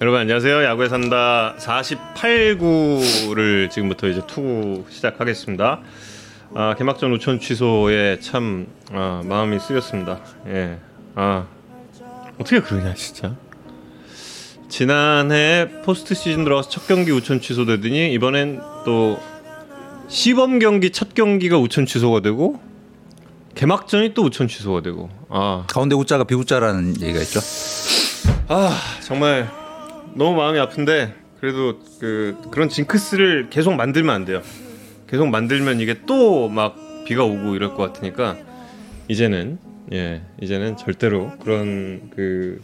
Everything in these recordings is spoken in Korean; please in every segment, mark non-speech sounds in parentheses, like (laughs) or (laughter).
여러분 안녕하세요. 야구에 산다 48구를 지금부터 이제 투 시작하겠습니다. 아, 개막전 우천 취소에 참 아, 마음이 쓰였습니다. 예. 아 어떻게 그러냐 진짜. 지난해 포스트 시즌 들어가서 첫 경기 우천 취소되더니 이번엔 또 시범 경기 첫 경기가 우천 취소가 되고 개막전이 또 우천 취소가 되고 아 가운데 우자가 비우자라는 얘기가 있죠. 아 정말 너무 마음이 아픈데 그래도 그 그런 징크스를 계속 만들면 안 돼요. 계속 만들면 이게 또 막 비가 오고 이럴 것 같으니까 이제는 예 이제는 절대로 그런 그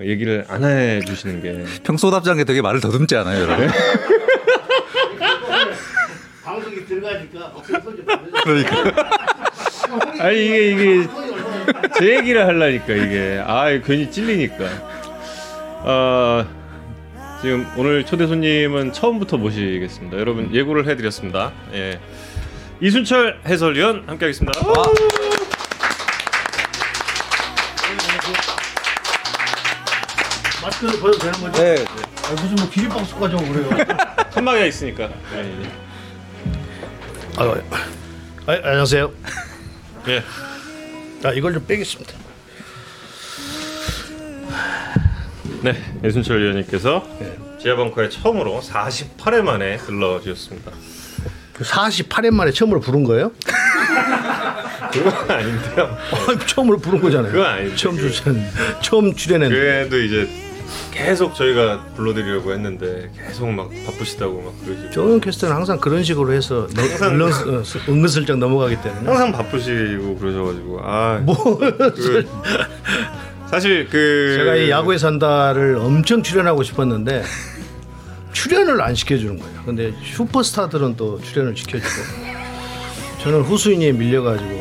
얘기를 안 해주시는 게 평소 답장에 되게 말을 더듬지 않아요, 여러분? (laughs) 방송이 들어가니까 그러니까. 아니 이게 이게 제 얘기를 하려니까 이게 아 괜히 찔리니까 아 지금 오늘 초대 손님은 처음부터 모시겠습니다. 여러분 예고를 해드렸습니다. 예 이순철 해설위원 함께하겠습니다. 마스크를 벗어도 되는 거죠? 네. 아, 무슨 뭐 기립박수 가지고 그래요. (laughs) 한마디가 있으니까. 예, 예. 아, 아, 안녕하세요. 예. 아, 이걸 좀 빼겠습니다. 네, 이순철 위원님께서 지하벙커에 처음으로 48회 만에 들러주셨습니다. 그 48회 만에 처음으로 부른 거예요? (laughs) 그건 아닌데요. 아, 처음으로 부른 거잖아요. 그건 아니죠. 처음 출연, 처음 출연했는데. 그래도 이제 계속 저희가 불러드리려고 했는데 계속 막 바쁘시다고 막 그러시고 조은 캐스터는 항상 그런 식으로 해서 너, 물론 어, 은근슬쩍 넘어가기 때문에. 항상 바쁘시고 그러셔가지고 아 뭐 그, 사실 그 제가 이 야구에 산다를 엄청 출연하고 싶었는데 (laughs) 출연을 안 시켜주는 거예요. 근데 슈퍼스타들은 또 출연을 시켜주고 (laughs) 저는 후수인에 밀려가지고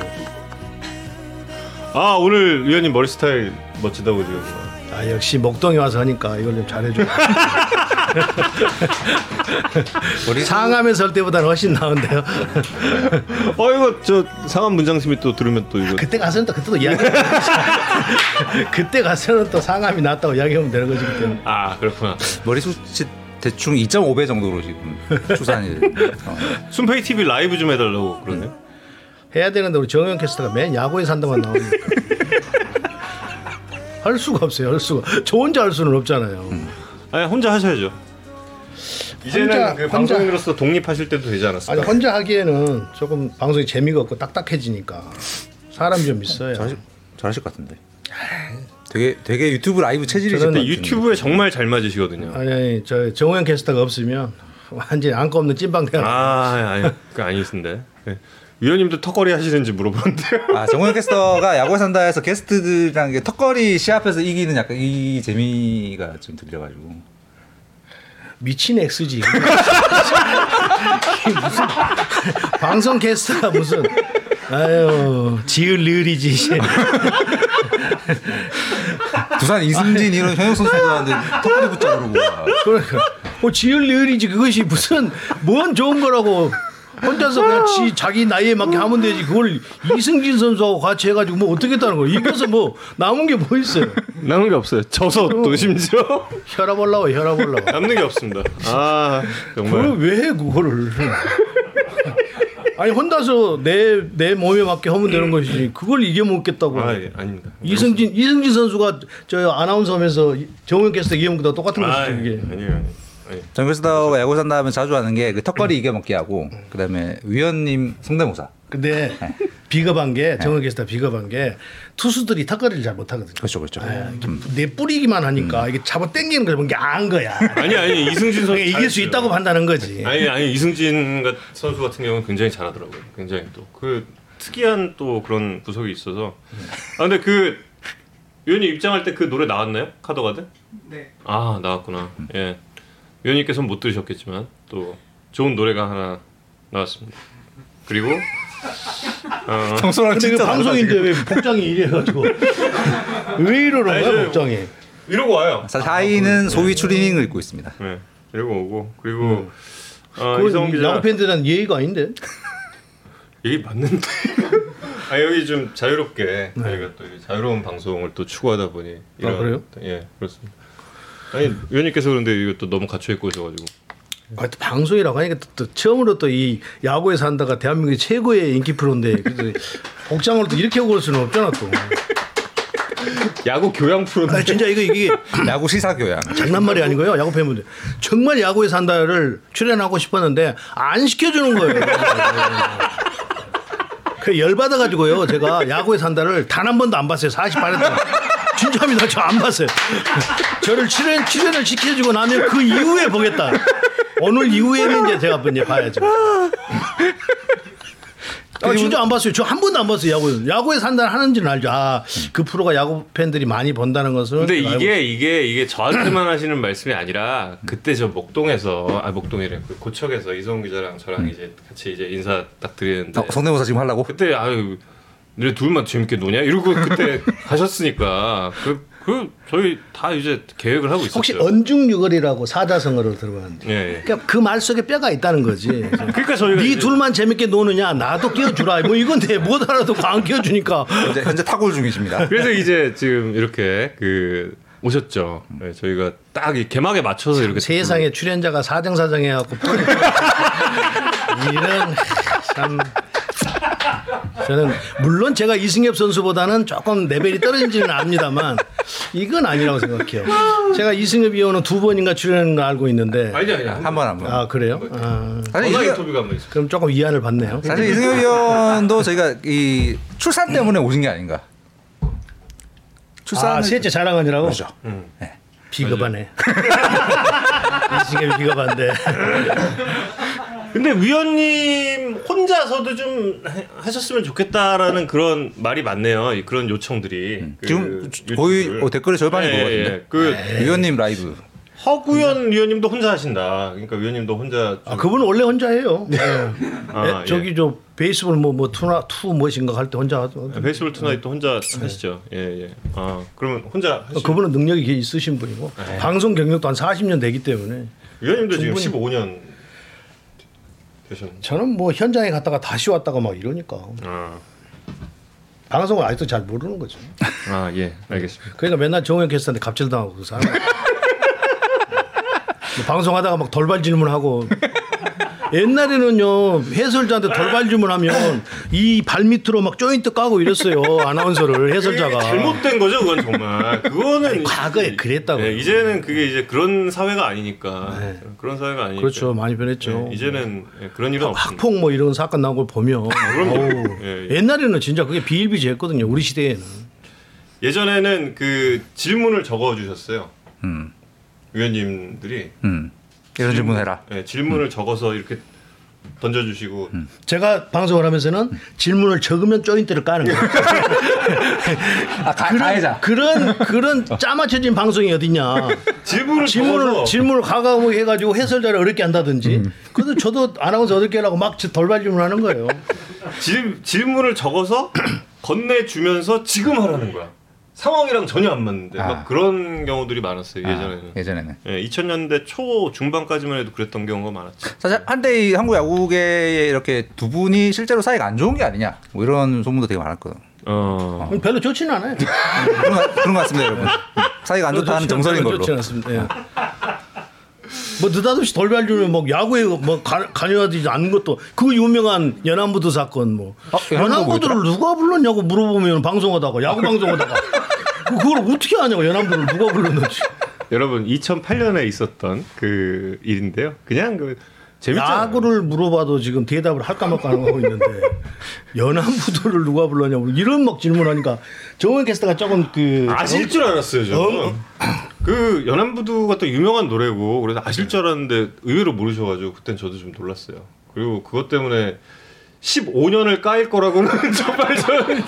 아 오늘 위원님 머리 스타일 멋지다고 지금 아 역시 목동에 와서 하니까 이걸 좀 잘해줘. (laughs) 상암에서 할 때보다는 훨씬 나은데요. 어 이거 저 상암 문장심이 또 들으면 또 이거 그때 가서는 또 그때 또 이야기. (laughs) 그때 가서는 또 상암이 낫다고 이야기하면 되는 거지 그때는. 아 그렇구나 머리숱이 대충 2.5배 정도로 지금 추산이. 어. 순페이 TV 라이브 좀 해달라고 그러네 해야 되는데 우리 정영 캐스터가 맨 야구에 산다만 나오니까 (laughs) 할 수가 없어요. 할 수가. 저 혼자 할 수는 없잖아요. 아니 혼자 하셔야죠 이제는 혼자- 그 혼자- 방송인으로서 독립하실 때도 되지 아니 않았을까 혼자 하기에는 조금 방송이 재미가 없고 딱딱해지니까 사람이 좀 있어야. 잘하실, 잘하실 것 같은데. 되게 되게 유튜브 라이브 체질이 저는 근데 유튜브에 정말 잘 맞으시거든요 아니 아니 저 정호영 캐스터가 없으면 완전히 안고 없는 찐빵대가. 아 아니 그 아니신데 네. 위원님도 턱걸이 하시는지 물어보는데요. 아 정우영 캐스터가 야구에 산다에서 게스트들이랑 이게 턱걸이 시합해서 이기는 약간 이 재미가 좀 들려가지고. 미친 엑스지. (laughs) 무슨 방송 캐스터가 무슨. 아유 지을 리을이지. 두산 이승진 이런 현역 선수들한테 턱걸이 붙자 그러고 그러니까. 뭐 지을 리을이지 그것이 무슨 뭔 좋은 거라고 혼자서 그냥 지, 자기 나이에 맞게 하면 되지. 그걸 이승진 선수하고 같이 해가지고 뭐 어떻게 했다는 거야 이겨서 뭐 남은 게 뭐 있어요? 남은 게 없어요. 져서 또 심지어? 혈압 올라와 혈압 올라와. 남는 게 없습니다. 아 그걸 정말 왜 해, 그거를? 아니 혼자서 내 내 몸에 맞게 하면 되는 것이지. 그걸 이겨 먹겠다고. 아 예, 아닙니다. 이승진 이승진 선수가 저 아나운서면서 정우영 캐스터 이겨먹는 거랑 똑같은 아, 것이죠 이게. 아니에요 아니에요 아니. 정우영 캐스터가 야구에 산다 하면 자주 하는 게 그 턱걸이 이겨먹기 하고 그다음에 위원님 성대모사 근데 비겁한 게 정우 캐스터 비겁한 게 투수들이 턱걸이를 잘 못하거든요. 그렇죠 그렇죠 음. 내 뿌리기만 하니까 이게 잡아 당기는 걸 보는 게 안 거야. 아니 아니 이승진 선수 그러니까 이길 수. 있다고 판단한 거지. 아니 아니 이승진 같- 선수 같은 경우는 굉장히 잘하더라고요. 굉장히 또 그 특이한 또 그런 구석이 있어서. 아 근데 그 위원님 입장할 때 그 노래 나왔나요? 카더가드? 네. 아 나왔구나. 예. 위원님께서는 못 들으셨겠지만 또 좋은 노래가 하나 나왔습니다. 그리고 어, 근데 그 방송인데 왜 복장이 이래가지고 (laughs) 왜 이러는 거야 저- 복장이? 이러고 와요. 사실 하이는 소위 추리닝을 입고 있습니다. 네. 이러고 오고 그리고 어, 그 이성훈 기자 야구 팬들은 예의가 아닌데. 이게 맞는데. (laughs) 아 여기 좀 자유롭게 저희가 또 자유로운 방송을 또 추구하다 보니 네. 아, 그래요? 예 그렇습니다. 아니 위원님께서 그런데 이것도 너무 갇혀 있고 오셔가지고. 아, 또 방송이라고 하니까 또, 또 처음으로 또 이 야구에 산다가 대한민국 최고의 인기 프로인데 그래서 복장을 또 이렇게 하고 올 수는 없잖아 또. (laughs) 야구 교양 프로인데. 아, 진짜 이거 이게 (laughs) 야구 시사 교양. 장난말이 아니고요. 야구 팬분들 정말 야구에 산다를 출연하고 싶었는데 안 시켜주는 거예요. (laughs) 그 열받아 가지고요. 제가 야구에 산다를 단 한 번도 안 봤어요. 48년 동안. 진짜입니다. 저 안 봤어요. 저를 출연 출연을 시켜주고 나면 그 이후에 보겠다. 오늘 이후에는 이제 제가 이제 봐야죠. 아, 진짜 안 봤어요. 저 한 번도 안 봤어요. 야구. 야구에 산다 하는지는 알죠. 아, 그 프로가 야구 팬들이 많이 본다는 것은. 근데 이게 이게 이게 저한테만 하시는 말씀이 아니라 그때 저 목동에서 아 목동이래 그 고척에서 이성훈 기자랑 저랑 이제 같이 이제 인사 딱 드리는데 어, 성대모사 지금 하려고? 그때 아유 너네 둘만 재밌게 노냐 이러고 그때 (laughs) 가셨으니까 그, 그 저희 다 이제 계획을 하고 있었죠. 혹시 언중유걸이라고 사자성어를 들어봤는데 예, 예. 그러니까 그 말 속에 뼈가 있다는 거지. 그러니까 저희가 네 이제- 둘만 재밌게 노느냐 나도 끼워주라 뭐 이건데 못 알아듣고 안 끼워주니까 현재, 현재 탁월 중이십니다. 그래서 이제 지금 이렇게 그 오셨죠. 네, 저희가 딱 이 개막에 맞춰서 이렇게 세상에 출연자가 사정사정해 갖고 (laughs) 이런 참 저는 물론 제가 이승엽 선수보다는 조금 레벨이 떨어진지는 압니다만 이건 아니라고 생각해요. 제가 이승엽 위원은 두 번인가 출연한 거 알고 있는데 아니 아니 한한번한 번. 아 그래요? 아, 사실 인터뷰가 한번 있어요. 그럼 조금 위안을 받네요. 사실 이승엽 위원도 저희가 이 출산 때문에 오신 게 아닌가. 출산 아 셋째 자랑하느라고 그렇죠. 비겁하네. (laughs) 이승엽 비겁한데. 근데 위원님 혼자서도 좀 해- 하셨으면 좋겠다라는 그런 말이 많네요. 이- 그런 요청들이 그 지금 거의 유튜브를. 어, 댓글이 절반이 예, 그거 예, 같은데. 그 위원님 라이브. 허구현 위원님도 혼자 하신다. 그러니까 위원님도 혼자 아 그분은 원래 혼자예요. (laughs) 예. 아, 예, 저기 저 baseball 뭐뭐 투나 투 무엇인가 할 때 혼자 하죠. Baseball Tonight 또 혼자 하시죠. 예 예. 아 그러면 혼자 하시. 그분은 능력이 있으신 분이고 방송 경력도 한 40년 되기 때문에 위원님도 충분히- 지금 15년 되셨는데. 저는 뭐 현장에 갔다가 다시 왔다가 막 이러니까 아, 방송을 아직도 잘 모르는 거죠. (laughs) 아 예, 알겠습니다. 그러니까 맨날 정우영 캐스터한테 갑질 당하고 그 사람. 뭐 (laughs) 방송하다가 막 돌발 질문하고 옛날에는요 해설자한테 돌발 질문하면 이 발 밑으로 막 조인트 까고 이랬어요 아나운서를 해설자가 잘못된 거죠, 그건 정말. 그거는 아니, 과거에 그랬다고요. 예, 이제는 그게 이제 그런 사회가 아니니까. 네. 그런 사회가 아니니까. 그렇죠 많이 변했죠 예, 이제는 예, 그런 일은 없습니다. 학폭 뭐 이런 사건 나온 걸 보면 어우, 예, 예. 옛날에는 진짜 그게 비일비재했거든요 우리 시대에는 예전에는 그 질문을 적어 주셨어요. 음. 위원님들이 음. 이런 질문 해라. 예, 질문을 적어서 이렇게 던져 주시고 제가 방송을 하면서는 질문을 적으면 조인트를 까는 거예요. (laughs) 아, 가, 가해자. 그런 그런 짜맞춰진 방송이 어딨냐. 질문을 질문을 적어서 질문을 가가고 해가지고 해설자를 어렵게 한다든지. 음. 그래도 저도 아나운서 어렵게 하라고 막 돌발 질문하는 거예요. (laughs) 질, 질문을 적어서 (clears throat) 건네 주면서 지금 하라는 거야. 상황이랑 전혀 안 맞는데 아. 막 그런 경우들이 많았어요 아, 예전에는. 예전에는. 예, 2000년대 초 중반까지만 해도 그랬던 경우가 많았죠. 사실 한때 이 한국 야구계에 이렇게 두 분이 실제로 사이가 안 좋은 게 아니냐. 뭐 이런 소문도 되게 많았거든. 어. 별로 좋지는 않아요. 그런, 거- 그런 것 같습니다, 여러분. 사이가 안 좋다는 정설인 걸로. 좋지는 않습니다. 예. (laughs) 뭐 느닷없이 돌발 질문 뭐 야구에 뭐 가- 관여하지 않는 것도 그 유명한 연안부두 사건 뭐. 어, 연안부두 연안부두를 누가 불렀냐고 물어보면 방송하다가 야구 방송하다가. 그- (laughs) 그걸 어떻게 아냐고 연안부두를 누가 불렀는지. 여러분 2008년에 있었던 그 일인데요. 그냥 그 재밌잖아요. 야구를 물어봐도 지금 대답을 할까 말까 하고 있는데 (laughs) 연안부두를 누가 불렀냐고 이런 막 질문하니까 정원 캐스터가 조금 그 아실 줄 알았어요, 저는. 어? 그 연안부두가 또 유명한 노래고 그래서 아실 줄 알았는데 의외로 모르셔가지고 그땐 저도 좀 놀랐어요. 그리고 그것 때문에 15년을 까일 거라고는 (laughs) 정말 저는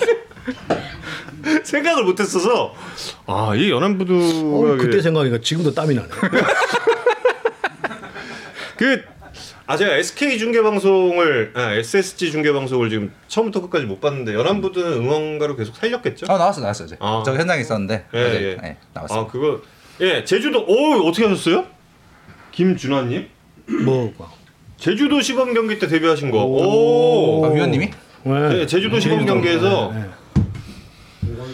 (laughs) 생각을 못했어서 아 이 연안부두가 어, 그때 생각하니까 지금도 땀이 나네. 그, 아, 제가 SK 중계 방송을, 아, SSG 중계 방송을 지금 처음부터 끝까지 못 봤는데, 연안부두는 응원가로 계속 살렸겠죠? 아, 나왔어, 나왔어. 이제. 아. 저 현장에 있었는데. 예, 어제, 예. 네, 나왔어. 아, 그거, 예, 제주도, 오, 어떻게 하셨어요? 김준환님? 뭐 제주도 시범 경기 때 데뷔하신 거. 오, 아, 위원님이? 네. 예, 제주도 시범 경기에서, 네. 어,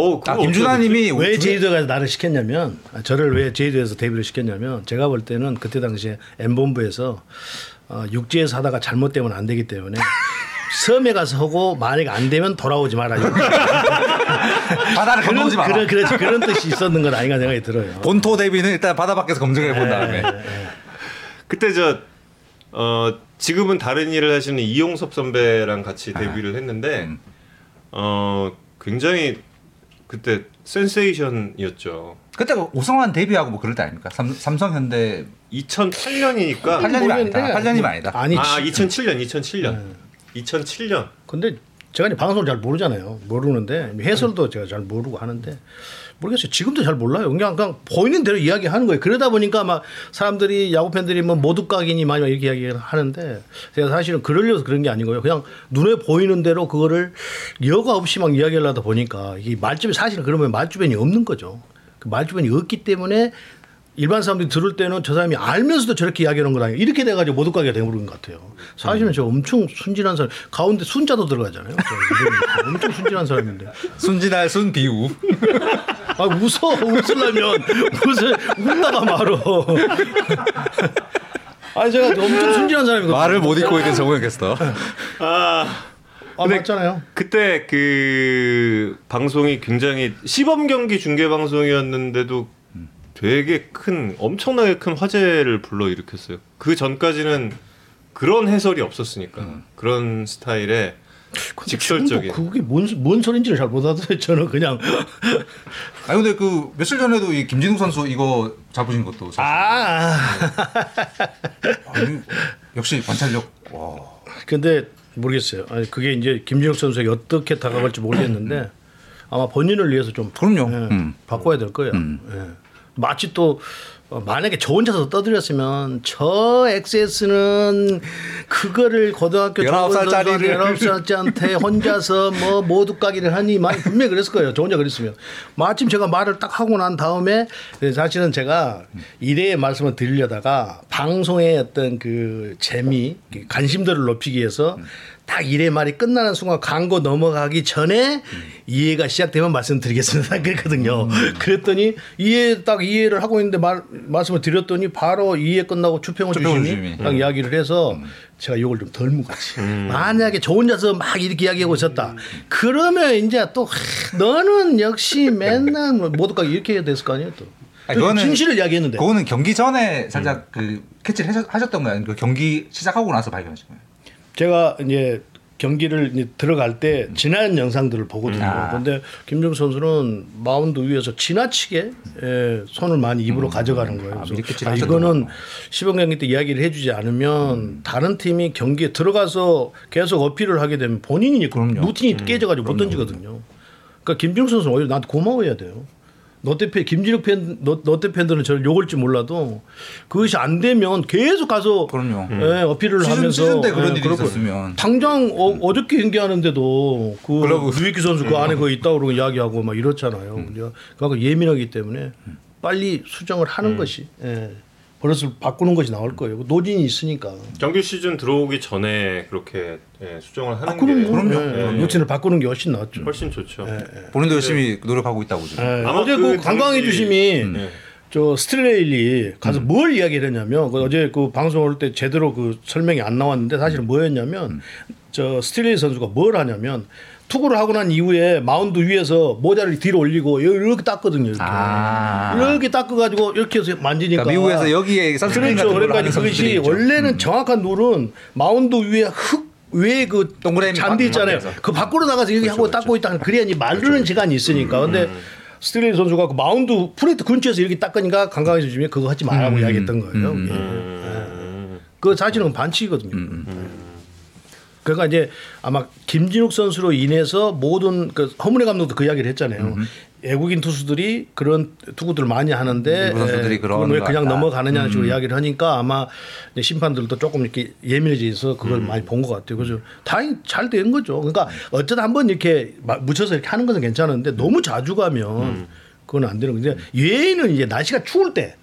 어, 아 김준하님이 왜 제주도에서 나를 시켰냐면 아, 저를 왜 제주도에서 데뷔를 시켰냐면 제가 볼 때는 그때 당시에 엠본부에서 어, 육지에서 하다가 잘못되면 안 되기 때문에 (laughs) 섬에 가서 하고 만약 안 되면 돌아오지 마라. (laughs) 바다를 건너오지 마라. 그런 그런 그런 뜻이 있었는 건 아닌가 생각이 들어요. 본토 데뷔는 일단 바다 밖에서 검증해 본 다음에 그때 저 어, 지금은 다른 일을 하시는 이용섭 선배랑 같이 데뷔를 했는데 음. 어, 굉장히 그때 센세이션이었죠. 그때 오성환 데뷔하고 뭐 그럴 때 아닙니까? 삼, 삼성 현대 2008년이니까 8년이면 아니다. 모르겠는데 8년이면 아니다. 아니 아, 지- 2007년, 2007년. 2007년. 근데 제가 이제 방송을 잘 모르잖아요. 모르는데 해설도 제가 잘 모르고 하는데 모르겠어요. 지금도 잘 몰라요. 그냥 그냥 보이는 대로 이야기하는 거예요. 그러다 보니까 막 사람들이 야구 팬들이 뭐 모두각이니 많이 이렇게 이야기를 하는데 제가 사실은 그러려서 그런 게 아니고요. 그냥 눈에 보이는 대로 그거를 여과 없이 막 이야기를 하다 보니까 이 말주변 사실은 그러면 말주변이 없는 거죠. 그 말주변이 없기 때문에 일반 사람들이 들을 때는 저 사람이 알면서도 저렇게 이야기하는 건 아니에요. 이렇게 돼가지고 모두가게 되버린 것 같아요. 사실은 저 엄청 순진한 사람, 가운데 순자도 들어가잖아요. 저 이름이. 엄청 순진한 사람인데. 순진할 순비우. (laughs) 아, 웃어. 웃으려면 웃을, 웃다가 말어. 아니, 제가 엄청 순진한 사람이거든요. 말을 못 잊고 있는 정우영 캐스터. 아, 아, 맞잖아요. 그때 그 방송이 굉장히 시범 경기 중계 방송이었는데도 되게 큰 엄청나게 큰 화제를 불러 일으켰어요. 그 전까지는 그런 해설이 없었으니까 그런 스타일의 직설적인 그게 뭔, 뭔 소리인지를 잘 못 알아들어요. 저는 그냥. (laughs) 아 근데 그 며칠 전에도 이 김진욱 선수 이거 잡으신 것도 사실 아. 아니, 역시 관찰력 와. 근데 모르겠어요. 아니, 그게 이제 김진욱 선수에게 어떻게 다가갈지 모르겠는데 아마 본인을 위해서 좀 그럼요. 예, 음. 바꿔야 될 거예요. 예. 마치 또 어, 만약에 저 혼자서 떠들었으면 저 XS는 그거를 고등학교 19살짜리를. 19살짜리한테 혼자서 뭐 모두 까기를 하니 많이 분명히 그랬을 거예요. 저 혼자 그랬으면. 마침 제가 말을 딱 하고 난 다음에 사실은 제가 이래의 말씀을 드리려다가 방송의 어떤 그 재미, 관심도를 높이기 위해서 딱 이래 말이 끝나는 순간 광고 넘어가기 전에 이해가 시작되면 말씀드리겠습니다. 그랬거든요. 그랬더니 이해 딱 이해를 하고 있는데 말, 말씀을 드렸더니 바로 이해 끝나고 추평원 주심이. 딱 이야기를 해서 제가 이걸 좀덜 묵었지. 만약에 저 혼자서 막 이렇게 이야기하고 있었다. 그러면 이제 또 하, 너는 역시 맨날 뭐 모두가 이렇게 해야 됐을 거 아니에요 또. 아니, 그거는- 진실을 이야기했는데. 그거는 경기 전에 살짝 그 캐치를 하셨, 하셨던 거예요. 그 경기 시작하고 나서 발견하신 거예요. 제가 이제 경기를 이제 들어갈 때 지난 영상들을 보거든요. 아. 근데 김정 선수는 마운드 위에서 지나치게 예, 손을 많이 입으로 가져가는 거예요. 아, 그래서 아, 하셨던 이거는. 시범 경기 때 이야기를 해주지 않으면 다른 팀이 경기에 들어가서 계속 어필을 하게 되면 본인이 그럼요. 루틴이 깨져가지고 못 던지거든요. 그러니까 김정 선수는 오히려 나한테 고마워해야 돼요. 롯데 팬, 김진욱 팬, 롯- 롯데 팬들은 저를 욕을지 몰라도 그것이 안 되면 계속 가서 그럼요. 예, 어필을 시즌- 하면서 시즌 때 그런 예, 일이. 있었으면. 당장 어, 저께 경기하는데도 그. 유익기 선수 그 안에 그거 있다고 그러고 이야기하고 막 이렇잖아요. 음. 그러니까 예민하기 때문에 빨리 수정을 하는 것이 예. 버릇을 바꾸는 것이 나올 거예요. 루틴이 있으니까. 정규 시즌 들어오기 전에 그렇게 예, 수정을 하는 아, 게 그럼요. 그럼요. 예, 예, 루틴을 바꾸는 게 훨씬 낫죠. 훨씬 좋죠. 본인도 열심히 노력하고 있다고 지금. 예. 아마 어제 그 그 강광회 주심이 예. 저 스트레일리 가서 뭘 이야기를 했냐면 그 어제 그 방송할 때 제대로 그 설명이 안 나왔는데 사실 은 뭐였냐면 저 스트레일리 선수가 뭘 하냐면 투구를 하고 난 이후에 마운드 위에서 모자를 뒤로 올리고 이렇게 닦거든요. 이렇게, 아. 이렇게 닦아가지고 이렇게 해서 만지니까 그러니까 미국에서 여기에 sunscreen 그렇죠. 그러니까 그것이 있죠. 음. 원래는 정확한 룰은 마운드 위에 흙 위에 그 동그라미 잔디 있잖아요. 그 밖으로 나가서 여기 하고 닦고 있다. 그래야 이 마르는 시간이 있으니까. 근데 스트레일 선수가 그 마운드 플레이트 근처에서 이렇게 닦으니까 강광회 선수님이 그거 하지 말라고 이야기했던 거예요. 예. 음. 그 사실은 반칙이거든요. 그러니까 이제 아마 김진욱 선수로 인해서 모든 그 허문회 감독도 그 이야기를 했잖아요. 외국인 투수들이 그런 투구들 을 많이 하는데 선수들이 에, 그런 그걸 왜것 그냥 같다. 넘어가느냐는 식으로 이야기를 하니까 아마 심판들도 조금 이렇게 예민해져서 그걸 많이 본 것 같아요. 그래서 다행히 잘 된 거죠. 그러니까 어쩌다 한번 이렇게 마- 묻혀서 이렇게 하는 것은 괜찮은데 너무 자주 가면 그건 안 되는 건데 예의는 이제 날씨가 추울 때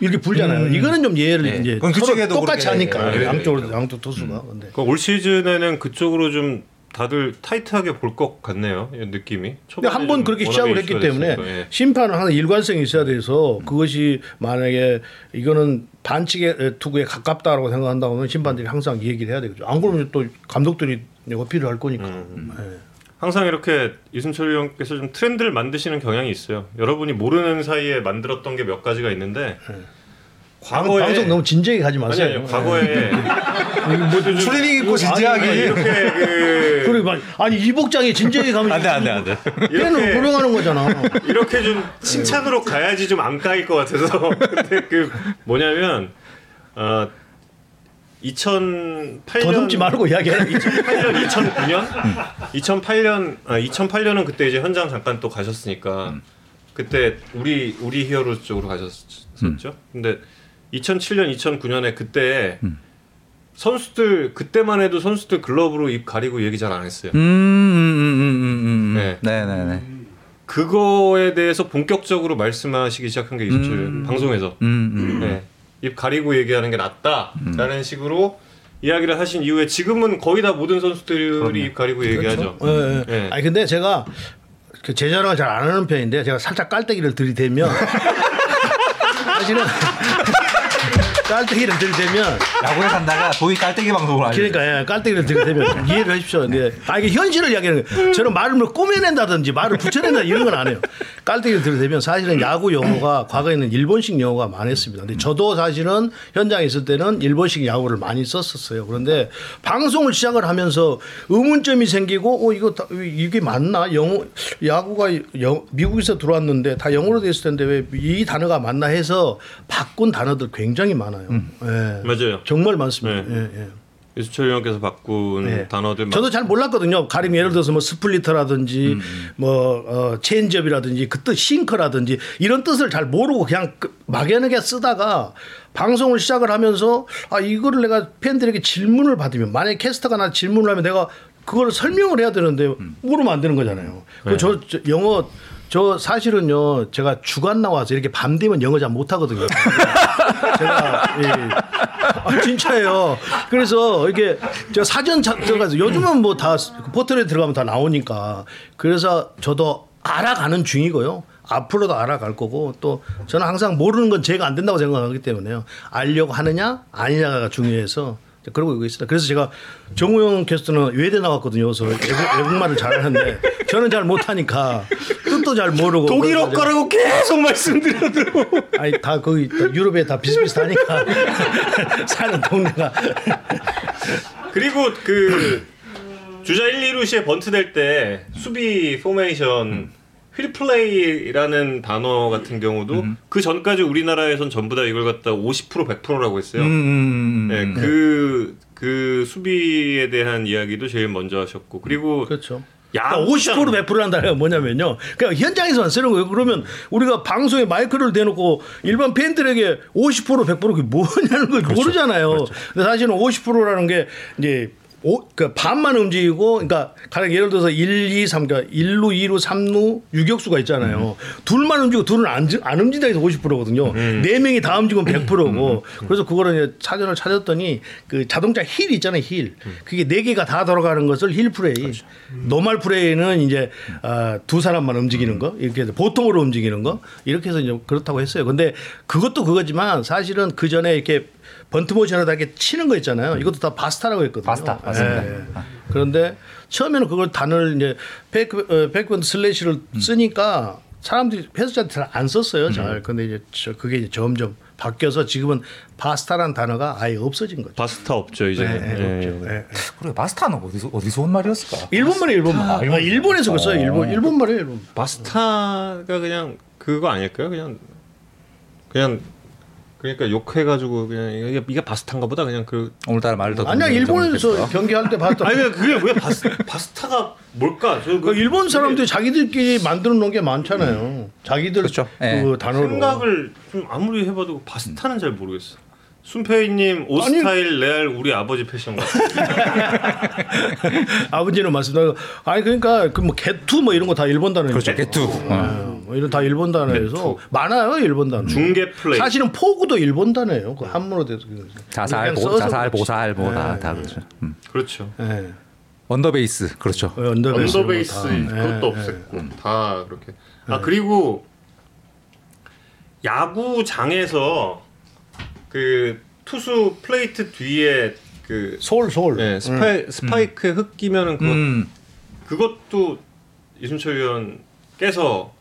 이렇게 불잖아요. 이거는 좀 예의를 네. 이제 서로 똑같이 하니까 예, 예, 양쪽으로 양쪽 투수가 근데 그러니까 올 시즌에는 그쪽으로 좀 다들 타이트하게 볼 것 같네요. 이 느낌이. 근데 한 번 그렇게 시작을 했기 때문에 예. 심판은 항상 일관성이 있어야 돼서 그것이 만약에 이거는 반칙의 투구에 가깝다라고 생각한다면 심판들이 항상 이 얘기를 해야 되겠죠. 안 그러면 또 감독들이 어필을 할 거니까. 음. 예. 항상 이렇게 이순철 의원께서 좀 트렌드를 만드시는 경향이 있어요. 여러분이 모르는 사이에 만들었던 게 몇 가지가 있는데 과거에 방송 너무 진지하게 가지 아니 마세요. 아니 과거에 추리닝 입고 아니, 진지하게. 아니, 이렇게 그 그리고 막 아니 이 복장이 진지하게 가면 안돼 안돼 안돼. 이렇게 불응하는 거잖아. 이렇게 좀 칭찬으로 가야지 좀 안 까일 것 같아서 (laughs) 근데 그 뭐냐면 어 2008년 더듬지 말고 이야기해. 2008년 2009년 2008년 아 2008년은 그때 이제 현장 잠깐 또 가셨으니까 그때 우리 우리 히어로 쪽으로 가셨었죠. 근데 2007년 2009년에 그때 선수들 그때만 해도 선수들 글러브로 입 가리고 얘기 잘 안 했어요. 음음음음음. 네. 네네네. 그거에 대해서 본격적으로 말씀하시기 시작한 게 이순철 음. 방송에서 음 음. 네. 입 가리고 얘기하는 게 낫다라는 식으로 이야기를 하신 이후에 지금은 거의 다 모든 선수들이 입 가리고 얘기하죠. 예, 예. 예. 아니 근데 제가 그제 자랑을 잘 안 하는 편인데 제가 살짝 깔때기를 들이대면 (laughs) 사실은 (laughs) 깔때기를 들이대면 야구에 산다가 도이 깔때기 방송을 하죠. 그러니까 예, 깔때기를 들이대면 (laughs) 이해를 하십시오. 근데 아 이게 현실을 이야기하는 거예요. 저는 말을 뭐 꾸며낸다든지 말을 붙여낸다 이런 건 안 해요. 깔때기를 들이대면 사실은 야구 용어가 (clears throat) 과거에는 일본식 용어가 많았습니다. 근데 저도 사실은 현장에 있을 때는 일본식 야구를 많이 썼었어요. 그런데 방송을 시작을 하면서 의문점이 생기고 어 이거 다, 이게 맞나 영어 야구가 영, 미국에서 들어왔는데 다 영어로 돼 있을 텐데 왜 이 단어가 맞나 해서 바꾼 단어들 굉장히 많아요. 예. 맞아요. 정말 많습니다. 네. 예, 예. 이수철 의원께서 바꾼 네. 단어들 저도 잘 몰랐거든요. 가령 예를 들어서 뭐 스플리터라든지 뭐 어, 체인지업이라든지 그 뜻 싱커라든지 이런 뜻을 잘 모르고 그냥 그 막연하게 쓰다가 방송을 시작을 하면서 아 이거를 내가 팬들에게 질문을 받으면 만약에 캐스터가 나 질문을 하면 내가 그걸 설명을 해야 되는데 모르면 안 되는 거잖아요. 그 저, 저 영어 저 사실은요 제가 주간 나와서 이렇게 밤 되면 영어 잘 못하거든요. (laughs) 제가 예. 아, 진짜예요. 그래서 이게 저 사전 자- 들어가서 요즘은 뭐 다 포털에 들어가면 다 나오니까 그래서 저도 알아가는 중이고요. 앞으로도 알아갈 거고 또 저는 항상 모르는 건 제가 안 된다고 생각하기 때문에요. 알려고 하느냐 아니냐가 중요해서 그러고 있고 있습니다. 그래서 제가 정우영 캐스터는 외대 나왔거든요. 그래서 외국, 외국 말을 잘하는데 저는 잘 못하니까 뜻도 잘 모르고 독일어 거라고 계속 말씀드려도 아니 다 거기 다 유럽에 다 비슷비슷하니까 (laughs) 사는 동네가 그리고 그 주자 1, 2루 시에 번트 될 때 수비 포메이션 wheel play라는 단어 같은 경우도 그 전까지 우리나라에선 전부 다 이걸 갖다 50% 100%라고 했어요. 음, 음, 음. 네, 그, 그 수비에 대한 이야기도 제일 먼저 하셨고 그리고 그렇죠. 야구장- 그러니까 50% 100% 한다는 건 뭐냐면요. 그냥 현장에서만 쓰는 거예요. 그러면 우리가 방송에 마이크를 대놓고 일반 팬들에게 50% 100% 그게 뭐냐는 걸 모르잖아요. 근데 사실은 50%라는 게 이제 오, 그 반만 움직이고, 그러니까 가령 예를 들어서 1, 2, 3, 그러니까 1루, 2루, 3루 유격수가 있잖아요. 둘만 움직이고 둘은 안, 지- 안 움직이다 해서 50%거든요. 네 명이 다 움직이면 100%고. 그래서 그거를 이제 사전을 찾았더니 그 자동차 힐 있잖아요, 힐. 그게 네 개가 다 돌아가는 것을 wheel play. normal play는 이제 아, 두 사람만 움직이는 거, 이렇게 해서 보통으로 움직이는 거, 이렇게 해서 이제 그렇다고 했어요. 근데 그것도 그거지만 사실은 그 전에 이렇게 번트 모션으로 다 이렇게 치는 거 있잖아요. 이것도 다 바스타라고 했거든요. 바스타, 맞습니다. 예, 예. 그런데 처음에는 그걸 단어를 이제 fake 어, fake bunt slash를 쓰니까 사람들이 해석자한테 잘 안 썼어요. 잘. 근데 이제 저 그게 이제 점점 바뀌어서 지금은 바스타라는 단어가 아예 없어진 거죠. 바스타 없죠 이제. 네, 네, 없죠. 예, 예. 그래 마스터는 어디서 어디서 온 말이었을까? 일본말이 일본말. 아, 일본에서 그랬어요. 일본 일본말이에요. 일본. 바스타가 그냥 그거 아닐까요? 그냥 그냥 그러니까 욕해가지고 그냥 이게, 이게 바스타인가 보다 그냥 그 오늘따라 말도 아니야 일본에서 경기할 때 봤던. 아니 그게 왜 바스, 바스타가 뭘까? 저 그 일본 사람들 이 자기들끼리 만들어 놓은 게 많잖아요. 자기들 그렇죠. 그 예. 단어로. 생각을 좀 아무리 해봐도 바스타는 잘 모르겠어. 순페이님 옷 아니- 스타일 레알 우리 아버지 패션 같아. (laughs) 아버지는 말씀하고 아니 그러니까 그 뭐 개투 뭐 이런 거 다 일본 단어예요. 그렇죠. 개투. 어. 어, 뭐 이런 다 일본 단어에서 많아요 일본 단어. 중계 플레이. 사실은 포구도 일본 단어예요. 그 한문으로 돼서. 자살 보, 자살. 보살 뭐다다 그렇죠. 음. 그렇죠. 예. 언더베이스 그렇죠. 어, 언더베이스, 언더베이스 다. 그것도 예, 없앴고 다 그렇게. 아 그리고 야구장에서 그 투수 플레이트 뒤에 그 솔 솔. 네, 스파이, 스파이크에 흙 끼면은 그거, 음. 그것도 이순철 위원께서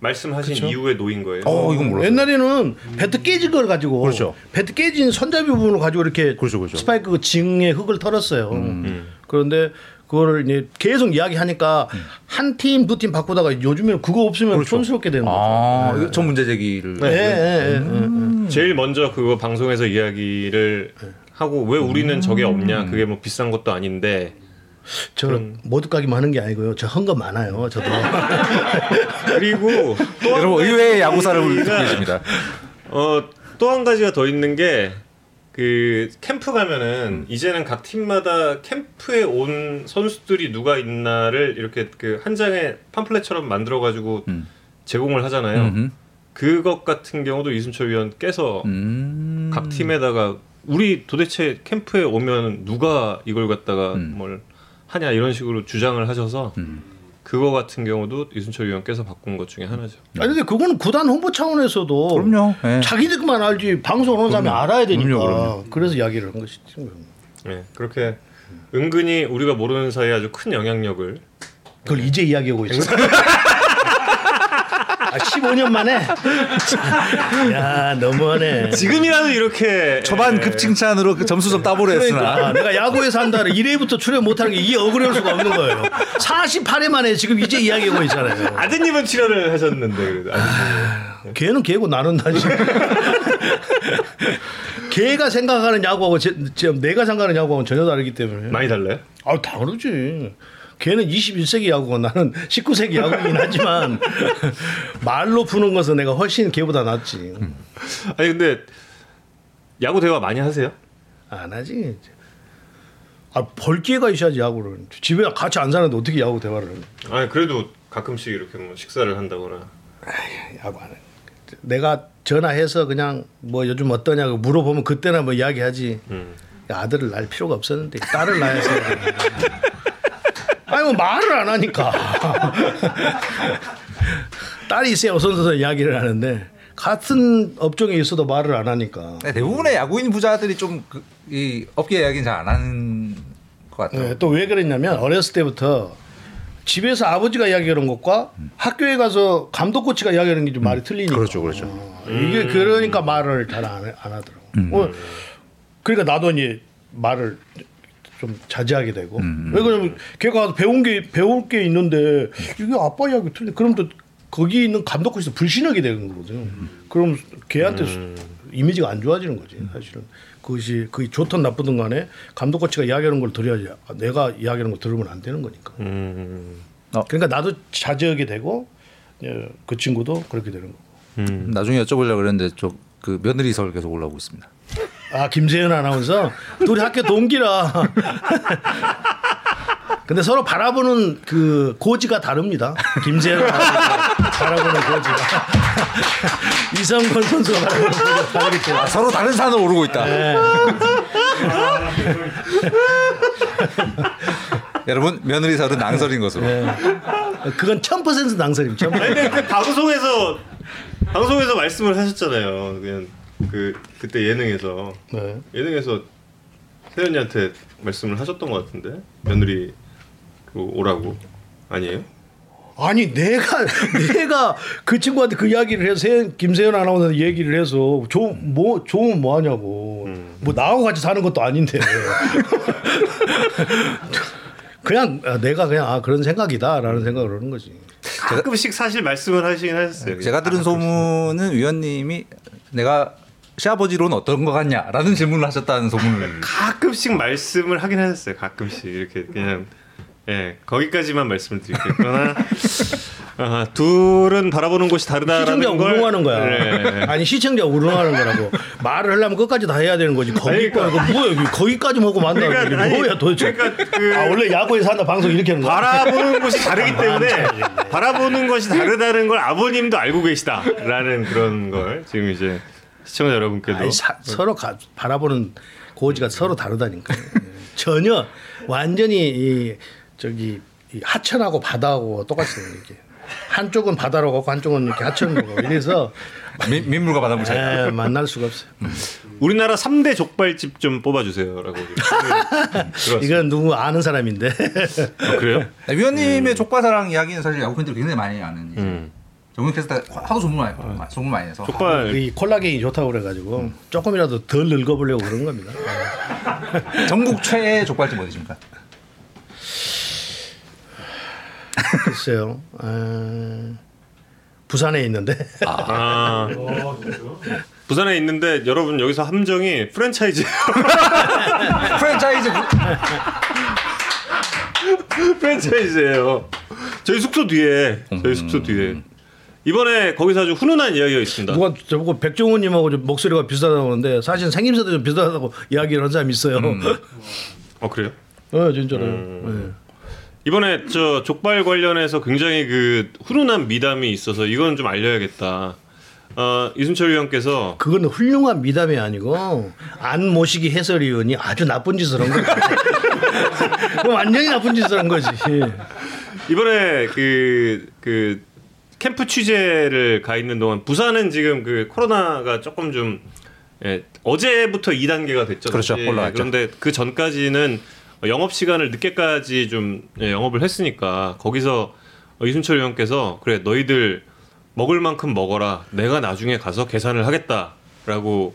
말씀하신 그쵸? 이후에 놓인 거예요. 어 이건 몰랐어요. 옛날에는 배트 깨진 걸 가지고 그렇죠. 배트 깨진 손잡이 부분을 가지고 이렇게 그렇죠, 그렇죠. 스파이크 그 징에 흙을 털었어요. 음. 그런데 그거를 이제 계속 이야기하니까 한팀 두 팀 바꾸다가 요즘에는 그거 없으면 그렇죠. 촌스럽게 되는 거죠. 아, 이거 전 문제 제기를. 예, 예, 예, 예. 제일 먼저 그거 방송에서 이야기를 하고 왜 우리는 저게 없냐? 그게 뭐 비싼 것도 아닌데 저는 모두까기만 하는 게 아니고요. 저한거 많아요. 저도. (laughs) 그리고 또한 여러분 의외의 야구사를 듣고 계십니다. 어, 또 한 가지가 더 있는 게 그 캠프 가면은 이제는 각 팀마다 캠프에 온 선수들이 누가 있나를 이렇게 그 한 장의 팜플렛처럼 만들어 가지고 음. 제공을 하잖아요. 음흠. 그것 같은 경우도 이순철 위원께서 음. 각 팀에다가 우리 도대체 캠프에 오면 누가 이걸 갖다가 음. 뭘 하냐 이런 식으로 주장을 하셔서 음. 그거 같은 경우도 이순철 위원께서 바꾼 것 중에 하나죠. 아니 근데 그거는 구단 홍보 차원에서도 그럼요. 예. 자기들만 알지 방송 오는 사람이 알아야 되니까. 그럼요, 그럼요. 그래서 이야기를 한 것이죠. 네, 그렇게 은근히 우리가 모르는 사이에 아주 큰 영향력을 그걸 이제 이야기하고 있어. (laughs) 아, 15년 만에. 야 너무하네. 지금이라도 이렇게 초반 급칭찬으로 그 점수 좀 따보려 했으나 그러니까 내가 야구에서 한다를 1회부터 출연 못하는 게 이게 억울할 수가 없는 거예요. 48회 만에 지금 이제 이야기하고 있잖아요. 아드님은 출연을 하셨는데 그래도 아드님. 걔는 걔고 나는 나지. 걔가 생각하는 야구하고 제, 제, 내가 생각하는 야구하고는 전혀 다르기 때문에. 많이 달라요? 아 다르지. 걔는 21세기 야구고 나는 19세기 야구이긴 하지만 (laughs) 말로 푸는 것은 내가 훨씬 걔보다 낫지. 아니 근데 야구 대화 많이 하세요? 안 하지. 아, 벌 기회가 있어야지 야구를. 집에 같이 안 사는데 어떻게 야구 대화를 해. 아니 그래도 가끔씩 이렇게 뭐 식사를 한다거나 야구 안 해. 내가 전화해서 그냥 뭐 요즘 어떠냐고 물어보면 그때나 뭐 이야기하지. 음. 야, 아들을 낳을 필요가 없었는데 딸을 낳아서. (laughs) 아니 뭐 말을 안 하니까. 딸이 있어야 어선서서 이야기를 하는데 같은 업종에 있어도 말을 안 하니까. 네, 대부분의 야구인 부자들이 좀 이 업계 이야기는 잘 안 하는 것 같아요. 네, 또왜 그랬냐면 어렸을 때부터 집에서 아버지가 이야기하는 것과 학교에 가서 감독 코치가 이야기하는 게 좀 말이 틀리니까. 그렇죠, 그렇죠. 어, 이게 그러니까 말을 잘안안 하더라고. 어, 그러니까 나도 이제 말을 좀 자제하게 되고. 왜 그러냐면 걔가 배운 게 배울 게 있는데 이게 아빠 이야기 틀리. 그럼 또 거기 있는 감독 코치도 불신하게 되는 거거든요. 그럼 걔한테 수- 이미지가 안 좋아지는 거지 사실은. 그것이 그 좋든 나쁘든 간에 감독 코치가 이야기하는 걸 들어야지 아, 내가 이야기하는 걸 들으면 안 되는 거니까. 음. 그러니까 나도 자제하게 되고 예, 그 친구도 그렇게 되는 거고. 음. 나중에 여쭤보려고 그랬는데 저그 며느리 설 계속 올라오고 있습니다. 아 김세현 아나운서 둘이 학교 동기라. 근데 서로 바라보는 그 고지가 다릅니다. 아나운서 바라보는 고지가 이성권 선수가 바라보는 고지가 다르기 때문에. 아, 서로 다른 산을 오르고 있다. 네. 여러분 며느리설은 낭설인 것으로. 그건 1000% 낭설입니다. 1000%. 아니 근데 그 방송에서 방송에서 말씀을 하셨잖아요. 그냥 그 그때 예능에서 네. 예능에서 세연이한테 말씀을 하셨던 것 같은데 며느리 그 오라고 아니에요? 아니 내가 (laughs) 내가 그 친구한테 그 이야기를 해서 세연, 김세현 아나운서 얘기를 해서 좋뭐 좋으면 뭐 하냐고 뭐 나하고 같이 사는 것도 아닌데 (laughs) 그냥 아, 내가 그냥 아 그런 생각이다라는 생각을 하는 거지. 가끔씩 사실 말씀을 하시긴 하셨어요. 제가 들은 소문은 위원님이 내가 시아버지로는 어떤 것 같냐라는 질문을 하셨다는 소문을. 가끔씩 말씀을 하긴 하셨어요. 가끔씩 이렇게 그냥 예 거기까지만 말씀을 드리겠거나 아, 둘은 바라보는 곳이 다르다라는 시청자 걸 우롱하는 거야. 네. 아니 시청자 우롱하는 거라고 말을 하려면 끝까지 다 해야 되는 거지. 거기 아니, 그러니까- 거 뭐야? 거기까지 먹고 만다. 그러니까, 이게 아니, 뭐야 도대체? 그러니까 그- 아 원래 야구에서 한다 방송 이렇게 하는 거야. 바라보는 곳이 다르기 때문에 바라보는 것이 다르다는 걸 아버님도 알고 계시다라는 그런 걸 지금 이제 시청자 여러분께도 아니, 사- 서로 가, 바라보는 고지가 서로 다르다니까. 전혀 완전히 이 저기 이 하천하고 바다하고 똑같이 이렇게 한쪽은 바다로 가고 한쪽은 이렇게 하천으로 가고 이래서 (laughs) 민, 민물과 바닷물 차이. 에, 만날 수가 없어요. 우리나라 3대 족발집 좀 뽑아주세요라고. 이건 누구 아는 사람인데 아, 그래요? 네, 위원님의 족발사랑 이야기는 사실 야구 팬들이 굉장히 많이 아는 음. 정국 캐스터 하도 소문 많이 소문 많이 해서 족발 이 콜라겐이 좋다고 그래가지고 조금이라도 덜 늙어보려고 그런 겁니다. (laughs) 전국 최애 족발집 어디십니까? 글쎄요. 아, 부산에 있는데 아. (laughs) 부산에 있는데 여러분 여기서 함정이 프랜차이즈 (laughs) 프랜차이즈 프랜차이즈예요. 저희 숙소 뒤에 저희 숙소 뒤에 이번에 거기서 아주 훈훈한 이야기가 있습니다. 누가 저보고 백종원님하고 좀 목소리가 비슷하다고 하는데 사실 생김새도 좀 비슷하다고 이야기를 한 사람이 있어요. 어 (laughs) 그래요? 어 진짜로. 음. 이번에 저 족발 관련해서 굉장히 그 훈훈한 미담이 있어서 이건 좀 알려야겠다. 어, 이순철 위원께서 그건 훌륭한 미담이 아니고 안 모시기 해설위원이 아주 나쁜 짓을 한 거지. (laughs) 완전히 나쁜 짓을 한 거지. 이번에 그, 그 캠프 취재를 가 있는 동안 부산은 지금 그 코로나가 조금 좀 예, 어제부터 2단계가 됐죠. 그렇죠. 올라왔죠. 그런데 그 전까지는 영업 시간을 늦게까지 좀 예, 영업을 했으니까 거기서 이순철 의원께서 그래 너희들 먹을 만큼 먹어라. 내가 나중에 가서 계산을 하겠다라고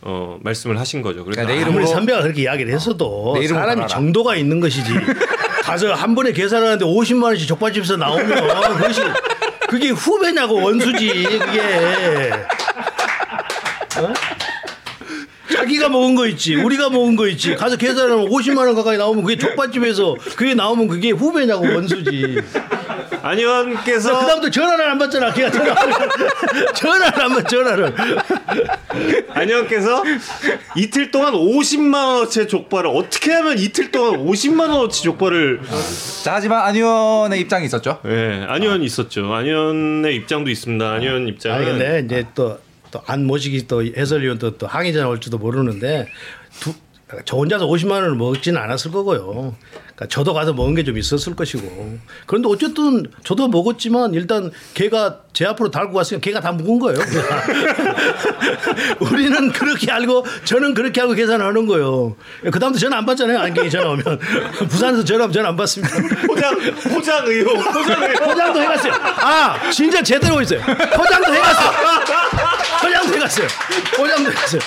어, 말씀을 하신 거죠. 야, 내 아, 이름으로- 선배가 그렇게 이야기를 했어도 내 이름으로 사람이 알아라. 정도가 있는 것이지. 가서 한 번에 계산하는데 50만 원씩 족발집에서 나오면 그것이 그게 후배냐고 원수지 그게. 어? (laughs) 자기가 먹은 거 있지, 우리가 먹은 거 있지. 가서 계산하면 50만 원 가까이 나오면 그게 족발집에서 그게 나오면 그게 후배냐고 원수지. 안 의원께서 그다음부터 전화를 안 받잖아. 걔가 전화를 (laughs) 전화를 안 받, 전화를. 안 의원께서 이틀 동안 50만 원어치 족발을 어떻게 하면 이틀 동안 50만 원어치 족발을 자 하지만 안 의원의 입장이 있었죠. 예, 안 의원 있었죠. 안 의원의 입장도 있습니다. 안 의원 입장은 아니 근데 이제 또 또 안 모시기 또 해설위원 또, 또 항의자 올지도 모르는데 두, 저 혼자서 50만 원을 먹지는 않았을 거고요. 그러니까 저도 가서 먹은 게 좀 있었을 것이고. 그런데 어쨌든 저도 먹었지만 일단 걔가 제 앞으로 달고 갔으니까 걔가 다 먹은 거예요. (laughs) 우리는 그렇게 알고 저는 그렇게 하고 계산하는 거예요. 그 다음부터 전화 안 받잖아요. 안경이 전화 오면 (laughs) 부산에서 전화 오면 전화 안 받습니다. 포장 포장 의혹 포장 의혹 포장도 해갔어요. 아, 진짜 제대로 있어요. 포장도 해갔어요. 포장도 해갔어요. 포장도 해갔어요.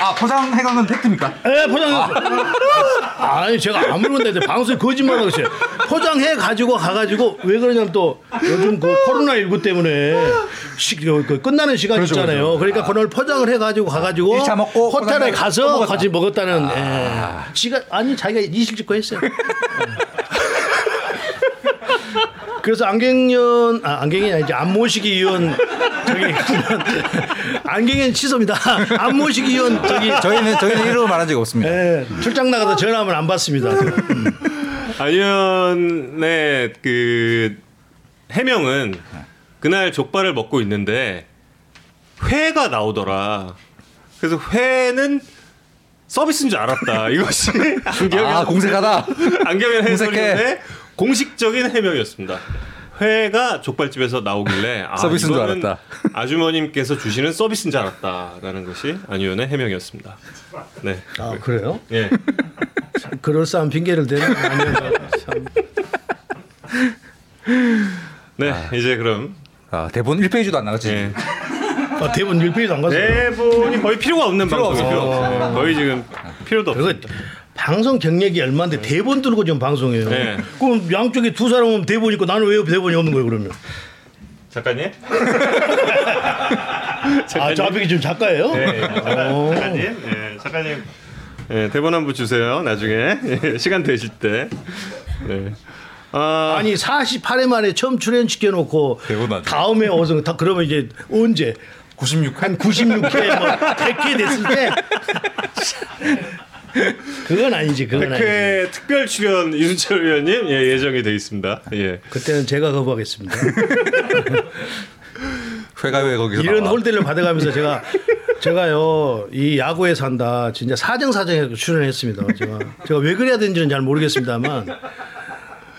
아 포장해간 건 팩트입니까? 예, 포장했어요. 아니, 제가 아무리 근데 방송에 거짓말하고 있어요. 포장해 가지고 가가지고 왜 그러냐면 또 요즘 그 코로나 19 때문에 시, 그, 그 끝나는 시간 그렇죠, 있잖아요. 그러니까 그걸 포장을 해 가지고 가가지고 먹고 호텔에 가서. 같이 먹었다는 예. 시간 아니 자기가 이실 짓고 했어요. (laughs) 그래서 안경년 아 안경이 아니지 안 모시기 위원 저기 (laughs) 안경년 취소입니다. (laughs) 안 모시기 위원 저기 저희는 저희는 이름을 말한 적이 없습니다. 예, 출장 나가서 전화하면 안 받습니다. 안 의원의 그 해명은 그날 족발을 먹고 있는데 회가 나오더라. 그래서 회는 서비스인 줄 알았다. 이것이 안경현 아 공색하다. 안경현 공색해. 공식적인 해명이었습니다. 회가 족발집에서 나오길래 아, 서비스인 줄 알았다. 아주머님께서 주시는 서비스인 줄 알았다라는 것이 안 의원의 해명이었습니다. 네. 아 그래요? 예. 그럴싸한 핑계를 대는 참. 네, 이제 그럼 아, 대본 1페이지도 안 나갔지. 예. 아, 대본 1페이지도 안 갔어요. 대본이 거의 필요가 없는 필요. 네, 거의 지금 필요도 없어요. 방송 경력이 얼마인데 대본 들고 지금 방송해요. 네. 그럼 양쪽에 두 사람은 대본 있고 나는 왜 대본이 없는 거예요 그러면? 작가님? (laughs) 아, 저 앞에 지금 작가예요? 네, 작가, 오. 작가님. 네, 작가님. 네, 대본 한 부 주세요. 나중에 예, (laughs) 시간 되실 때. 네. 아, 아니 48회 만에 처음 출연시켜 놓고 안 돼. 다음에 어서 다 그러면 이제 언제 96. 한 96회 뭐 100회 됐을 때 (laughs) (laughs) 그건 아니지 그건 아니지 100회 특별 출연 이순철 의원님 예, 예정이 돼 있습니다. 예. 그때는 제가 거부하겠습니다 (laughs) 회가 왜 거기서 이런 나와? 홀대를 받아가면서 제가 제가요 이 야구에 산다 진짜 사정사정해서 출연했습니다. 제가 제가 왜 그래야 되는지는 잘 모르겠습니다만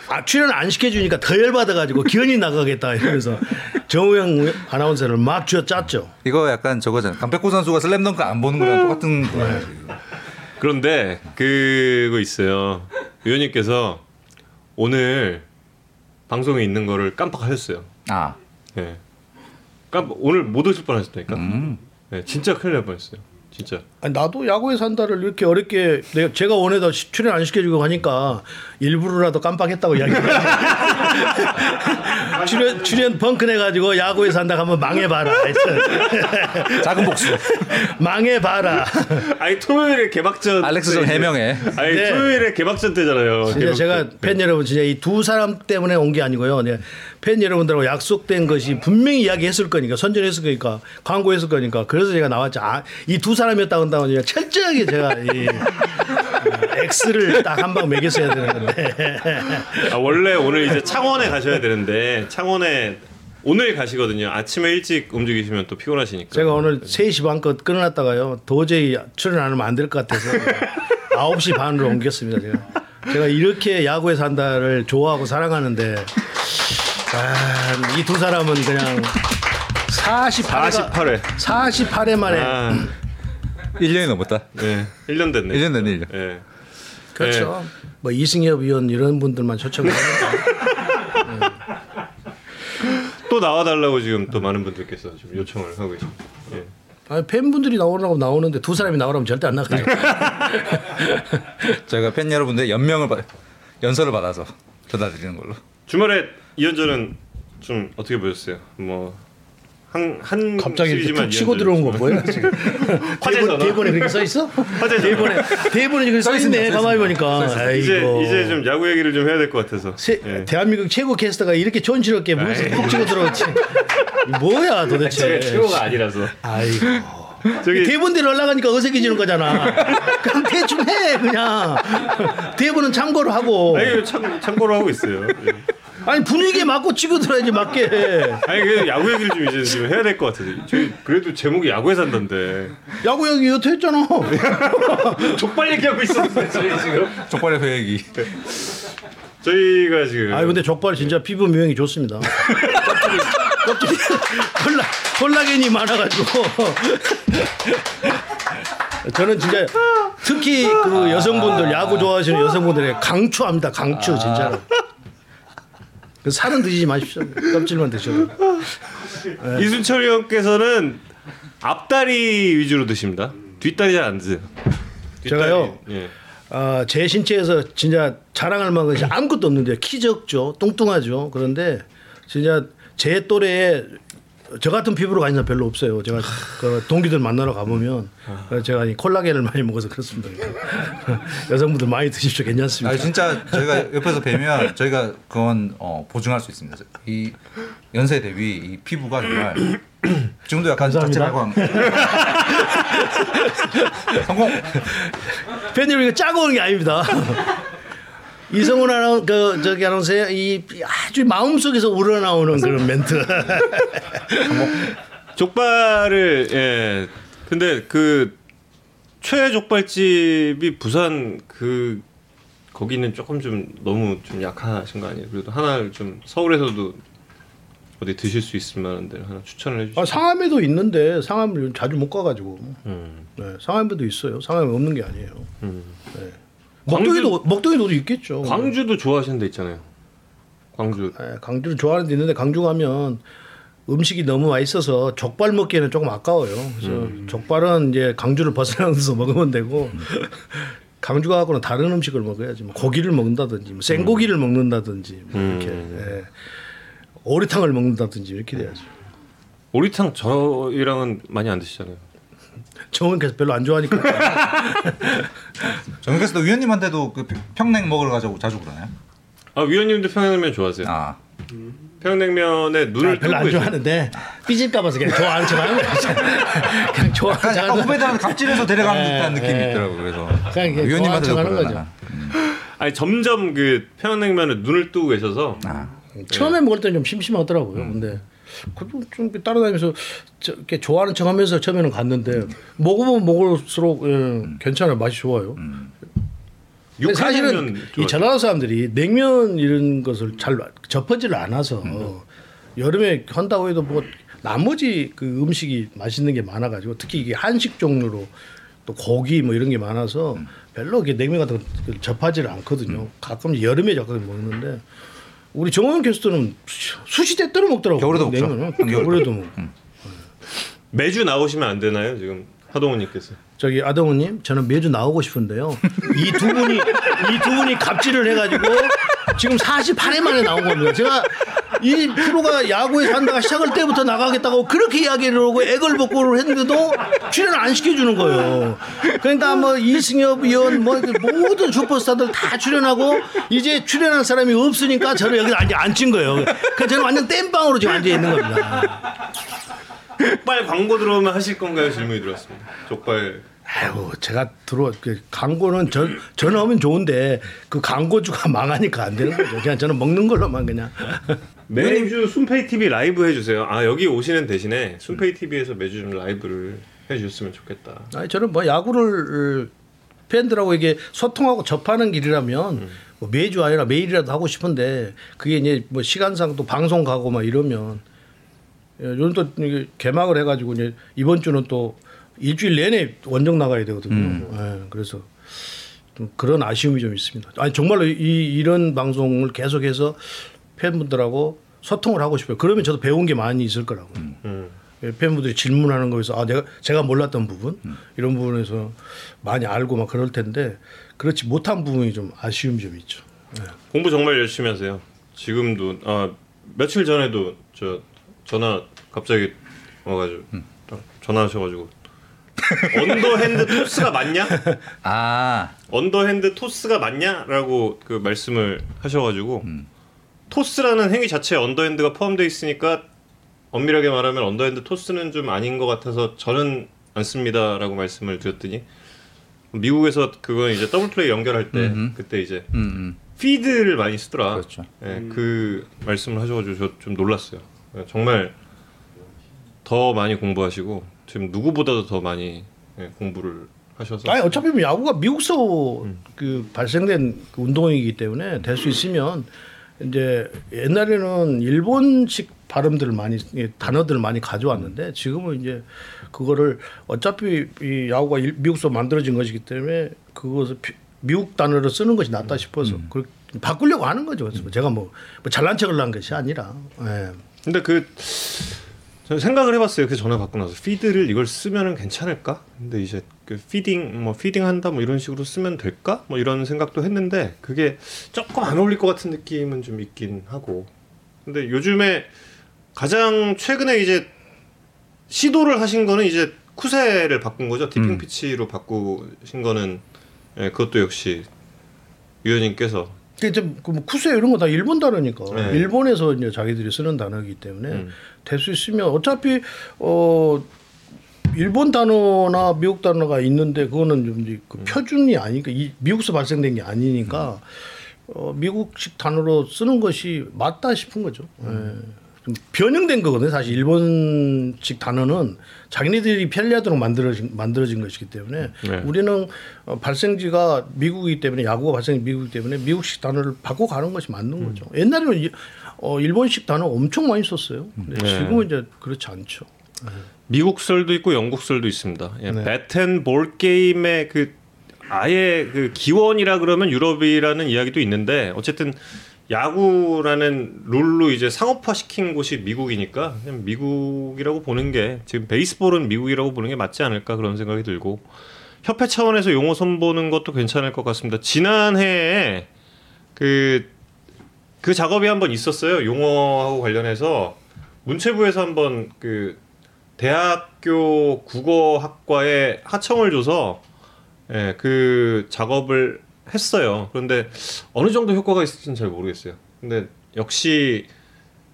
아 출연 안 시켜주니까 더 열받아가지고 기현이 나가겠다 이러면서 정우영 아나운서를 막 쥐어 짰죠. 이거 약간 저거잖아. 강백호 선수가 슬램덩크 안 보는 거랑 똑같은 거예요. 지금. 그런데 그거 있어요. 위원님께서 오늘 방송에 있는 거를 깜빡하셨어요. 아, 예. 깜빡 오늘 못 오실 뻔하셨다니까. 음. 예, 진짜 큰일 날 뻔했어요. 진짜. 아니, 나도 야구에 산다를 이렇게 어렵게 내가 제가 원해도 시- 출연 안 시켜주고 하니까 일부러라도 깜빡했다고 이야기해요. (laughs) 출연 출연 벙크 내가지고 야구에 산다 하면 망해봐라. 작은 복수. (laughs) 망해봐라. 아니 토요일에 개막전. 알렉스 좀 때- 해명해. 아니 네. 토요일에 개막전 때잖아요. 진짜 개막전 제가 때. 팬 여러분 진짜 이 두 사람 때문에 온 게 아니고요. 네. 팬 여러분들하고 약속된 것이 분명히 이야기했을 거니까 선전했을 거니까 광고했을 거니까 그래서 제가 나왔죠. 아, 이 두 사람이었다고 제가 철저하게 제가 이 어, X를 딱 한 방 매겼어야 되는데 아, 원래 오늘 이제 창원에 가셔야 되는데 창원에 오늘 가시거든요. 아침에 일찍 움직이시면 또 피곤하시니까. 제가 오늘 3시 반껏 끊어놨다가요. 도저히 출연 안 하면 안 될 것 같아서 9시 반으로 옮겼습니다. 제가. 제가 이렇게 야구에 산다를 좋아하고 사랑하는데 아, 이 두 사람은 그냥 48회가 48회. 48회 만에 아, 1년이 넘었다. 네. 1년 됐네. 1년 됐네, 1년. 네. 그렇죠. 뭐 이승엽 위원 이런 분들만 초청을 (laughs) 합니다. 또 나와달라고 지금 또 많은 분들께서 지금 요청을 하고 있습니다. 예. 아니, 팬분들이 나오라고 나오는데 두 사람이 나오라면 절대 안 나가죠. 저희가 (laughs) 팬 여러분들 연명을 받, 연설을 받아서 전달드리는 걸로. 주말에 이현전은 좀 어떻게 보셨어요? 뭐 한 한 갑자기 이렇게 툭 치고 들어온 거 뭐야 (laughs) 지금? 화제 대본. 대본에 그렇게 써 있어? 화제 대본에 대본에 그렇게 써 있네. 가만히 보니까. 이제. 이제 좀 야구 얘기를 좀 해야 될 것 같아서. 세, 예. 대한민국 최고 캐스터가 이렇게 촌스럽게 무슨 푹 치고 들어왔지. 뭐야 도대체. 아니라서. 아이고. 저기 대본대로 올라가니까 어색해지는 거잖아. 그냥 대충 해 그냥. 대본은 참고로 하고. 아니 참 참고로 하고 있어요. 예. 아니 분위기에 맞고 치고 들어야지 맞게 해. 아니 그 야구 얘기를 좀 이제 좀 해야 될 것 같아서. 저희 그래도 제목이 야구에 산다는데. 야구 형이 여태 했잖아. (laughs) 족발 얘기하고 있었는데 저희 지금. 족발의 회얘기. 저희가 지금. 아 근데 족발 진짜 피부 미용이 좋습니다. 껍질이, 껍질이 콜라 콜라겐이 많아가지고 저는 진짜 특히 그 여성분들 야구 좋아하시는 여성분들의 강추합니다. 강추 진짜로. 그 살은 드시지 마십시오. 껍질만 드셔도. (laughs) 이순철 형께서는 앞다리 위주로 드십니다. 뒷다리 잘 안 드세요. 뒷다리, 제가요? 예. 아, 제 신체에서 진짜 자랑할 만한 것이 아무것도 없는데 키 적죠, 뚱뚱하죠. 그런데 진짜 제 또래에 저 같은 피부로 가진 사람 별로 없어요. 제가 그 동기들 만나러 가보면 그래서 제가 이 콜라겐을 많이 먹어서 그렇습니다. (laughs) 여성분들 많이 드십시오. 괜찮습니다. 아 진짜 저희가 옆에서 뵈면 저희가 그건 어, 보증할 수 있습니다. 이 연세 대비 이 피부가 정말 (clears throat) 지금도 약간 감사합니다. 자체발광 (laughs) 성공. 팬님 이거 짜고 오는 게 아닙니다. 이성훈 아나운 그 저기 아나운서의 이 아주 마음속에서 우러나오는 그런 멘트. (laughs) 족발을 예. 근데 그 최애 족발집이 부산 그 거기는 조금 좀 너무 좀 약하신 거 아니에요? 그래도 하나를 좀 서울에서도 어디 드실 수 있을 만한 데를 하나 추천을 해주시죠. 아, 상암에도 있는데 상암을 자주 못 가가지고. 음. 네, 상암에도 있어요. 상암에 없는 게 아니에요. 음. 네. 광주- 먹동에도 먹동에도 있겠죠. 광주도 좋아하시는 데 있잖아요. 광주. 네, 광주를 좋아하는 데 있는데 광주 가면 음식이 너무 맛있어서 족발 먹기에는 조금 아까워요. 그래서 족발은 이제 강주를 벗어나서 (laughs) 먹으면 되고 (laughs) 강주 가고는 다른 음식을 먹어야지. 뭐 고기를 먹는다든지, 뭐 생고기를 먹는다든지, 뭐 이렇게 예. 오리탕을 먹는다든지 이렇게 돼야죠. 오리탕 저희랑은 많이 안 드시잖아요. 정원께서 별로 안 좋아하니까 (laughs) 정께서도 위원님한테도 그 평냉 먹으러 가자고 자주 그러나요? 아 위원님도 평양냉면 좋아하세요? 아 평양냉면에 눈을 아, 별로 안. 좋아하는데 삐질까 봐서 그냥 좋아하는 척 하는 거예요. (laughs) 그냥 좋아하는 척하는 후배들한테 갑질해서 데려가는 예, 듯한 느낌이 예. 있더라고 그래서 그냥 위원님한테도 좋아하는 그러나. 아니 점점 그 평양냉면에 눈을 뜨고 계셔서 아 처음에 먹을 때는 좀 심심하더라고요. 근데 그래도 좀 따라다니면서 저, 이렇게 좋아하는 척하면서 처음에는 갔는데 먹으면 먹을수록 예, 괜찮아요. 맛이 좋아요. 근데 사실은 이 전라도 사람들이 냉면 이런 것을 잘 접하지를 않아서 음. 여름에 한다고 해도 뭐 나머지 그 음식이 맛있는 게 많아가지고 특히 이게 한식 종류로 또 고기 뭐 이런 게 많아서 음. 별로 이렇게 냉면 같은 거 접하지를 않거든요. 가끔 여름에 가끔 먹는데 우리 정원 캐스터는 수- 수시때때로 먹더라고요. 겨울에도 먹죠. 겨울에도 먹. 매주 나오시면 안 되나요 지금 하동우님께서? 저기 아동우님 저는 매주 나오고 싶은데요. 이 두 분이 이 두 분이 갑질을 해가지고 지금 48회 만에 나온 겁니다. 제가 이 프로가 야구에 산다가 시작할 때부터 나가겠다고 그렇게 이야기를 하고 애걸 복구를 했는데도 출연 안 시켜주는 거예요. 그러니까 뭐 이승엽 의원 뭐 모든 슈퍼스타들 다 출연하고 이제 출연할 사람이 없으니까 여기서 앉아 앉힌 거예요. 그 저는 완전 땜빵으로 지금 앉아 있는 겁니다. 족발 광고 들어오면 하실 건가요? 질문이 들어왔습니다. 족발 아이고 제가 들어 그 광고는 전 전하면 좋은데 그 광고주가 (laughs) 망하니까 안 되는 거죠. 그냥 저는 먹는 걸로만 그냥. (laughs) 매주 순페이 TV 라이브 해주세요. 아 여기 오시는 대신에 순페이 TV에서 매주 좀 라이브를 해주셨으면 좋겠다. 아니 저는 뭐 야구를 팬들하고 이게 소통하고 접하는 길이라면 뭐 매주 아니라 매일이라도 하고 싶은데 그게 이제 뭐 시간상 또 방송 가고 막 이러면 예, 요즘 또 이게 개막을 해가지고 이제 이번 주는 또 일주일 내내 원정 나가야 되거든요. 예, 그래서 좀 그런 아쉬움이 좀 있습니다. 아니 정말로 이 이런 방송을 계속해서 팬분들하고 소통을 하고 싶어요. 그러면 저도 배운 게 많이 있을 거라고. 음. 예, 팬분들이 질문하는 거에서 아 내가 제가 몰랐던 부분 이런 부분에서 많이 알고 막 그럴 텐데 그렇지 못한 부분이 좀 아쉬움이 좀 있죠. 공부 정말 열심히 하세요. 지금도 아 며칠 전에도 저 전화 갑자기 와가지고 전화하셔가지고 언더핸드 토스가 맞냐? 아 언더핸드 토스가 맞냐라고 그 말씀을 하셔가지고 토스라는 행위 자체에 언더핸드가 포함되어 있으니까 엄밀하게 말하면 언더핸드 토스는 좀 아닌 것 같아서 저는 안 씁니다라고 말씀을 드렸더니 미국에서 그건 이제 더블 플레이 연결할 때 음흠. 그때 이제 음, 음. feed를 많이 쓰더라. 그렇죠. 예, 그 말씀을 하셔가지고 저 좀 놀랐어요. 예, 정말 더 많이 공부하시고 지금 누구보다도 더 많이 예, 공부를 하셔서 아니 어차피 뭐 야구가 미국서 그 발생된 그 운동이기 때문에 될 수 있으면 이제 옛날에는 일본식 발음들을 많이 예, 단어들을 많이 가져왔는데 지금은 이제 그거를 어차피 이 야구가 일- 미국서 만들어진 것이기 때문에 그것을 피- 미국 단어를 쓰는 것이 낫다 싶어서 그 바꾸려고 하는 거죠. 그래서 제가 뭐, 뭐 잘난 척을 한 것이 아니라. 예. 근데 그 저는 생각을 해봤어요. 그 전화 받고 나서 feed를 이걸 쓰면은 괜찮을까? 근데 이제 그 feeding 뭐 feeding 한다 뭐 이런 식으로 쓰면 될까? 뭐 이런 생각도 했는데 그게 조금 안 어울릴 것 같은 느낌은 좀 있긴 하고. 근데 요즘에 가장 최근에 이제 시도를 하신 거는 이제 쿠세를 바꾼 거죠. 디핑 음. 피치로 바꾸신 거는 예, 그것도 역시 위원님께서 그좀뭐 쿠세 이런 거 다 일본 단어니까 네. 일본에서 이제 자기들이 쓰는 단어이기 때문에 음. 될수 있으면 어차피 어 일본 단어나 미국 단어가 있는데 그거는 좀 이제 그 표준이 아니니까 이 미국서 발생된 게 아니니까 어 미국식 단어로 쓰는 것이 맞다 싶은 거죠. 예. 좀 변형된 거거든요. 사실 일본식 단어는 자기네들이 편리하도록 만들어진 만들어진 것이기 때문에 네. 우리는 어, 발생지가 미국이기 때문에 야구가 발생이 미국이기 때문에 미국식 단어를 바꿔 가는 것이 맞는 거죠. 옛날에는 이- 어, 일본식 단어 엄청 많이 썼어요. 근데 네. 지금은 이제 그렇지 않죠. 미국설도 있고 영국설도 있습니다. 예, 네. 배텐볼 게임의 그 아예 그 기원이라 그러면 유럽이라는 이야기도 있는데 어쨌든 야구라는 룰로 이제 상업화 시킨 곳이 미국이니까 그냥 미국이라고 보는 게 지금 베이스볼은 미국이라고 보는 게 맞지 않을까 그런 생각이 들고 협회 차원에서 용어 선보는 것도 괜찮을 것 같습니다. 지난해에 그, 그 작업이 한번 있었어요. 용어하고 관련해서 문체부에서 한번 그 대학교 국어학과에 하청을 줘서 예, 그 작업을 했어요. 그런데 어느 정도 효과가 있을지는 잘 모르겠어요. 근데 역시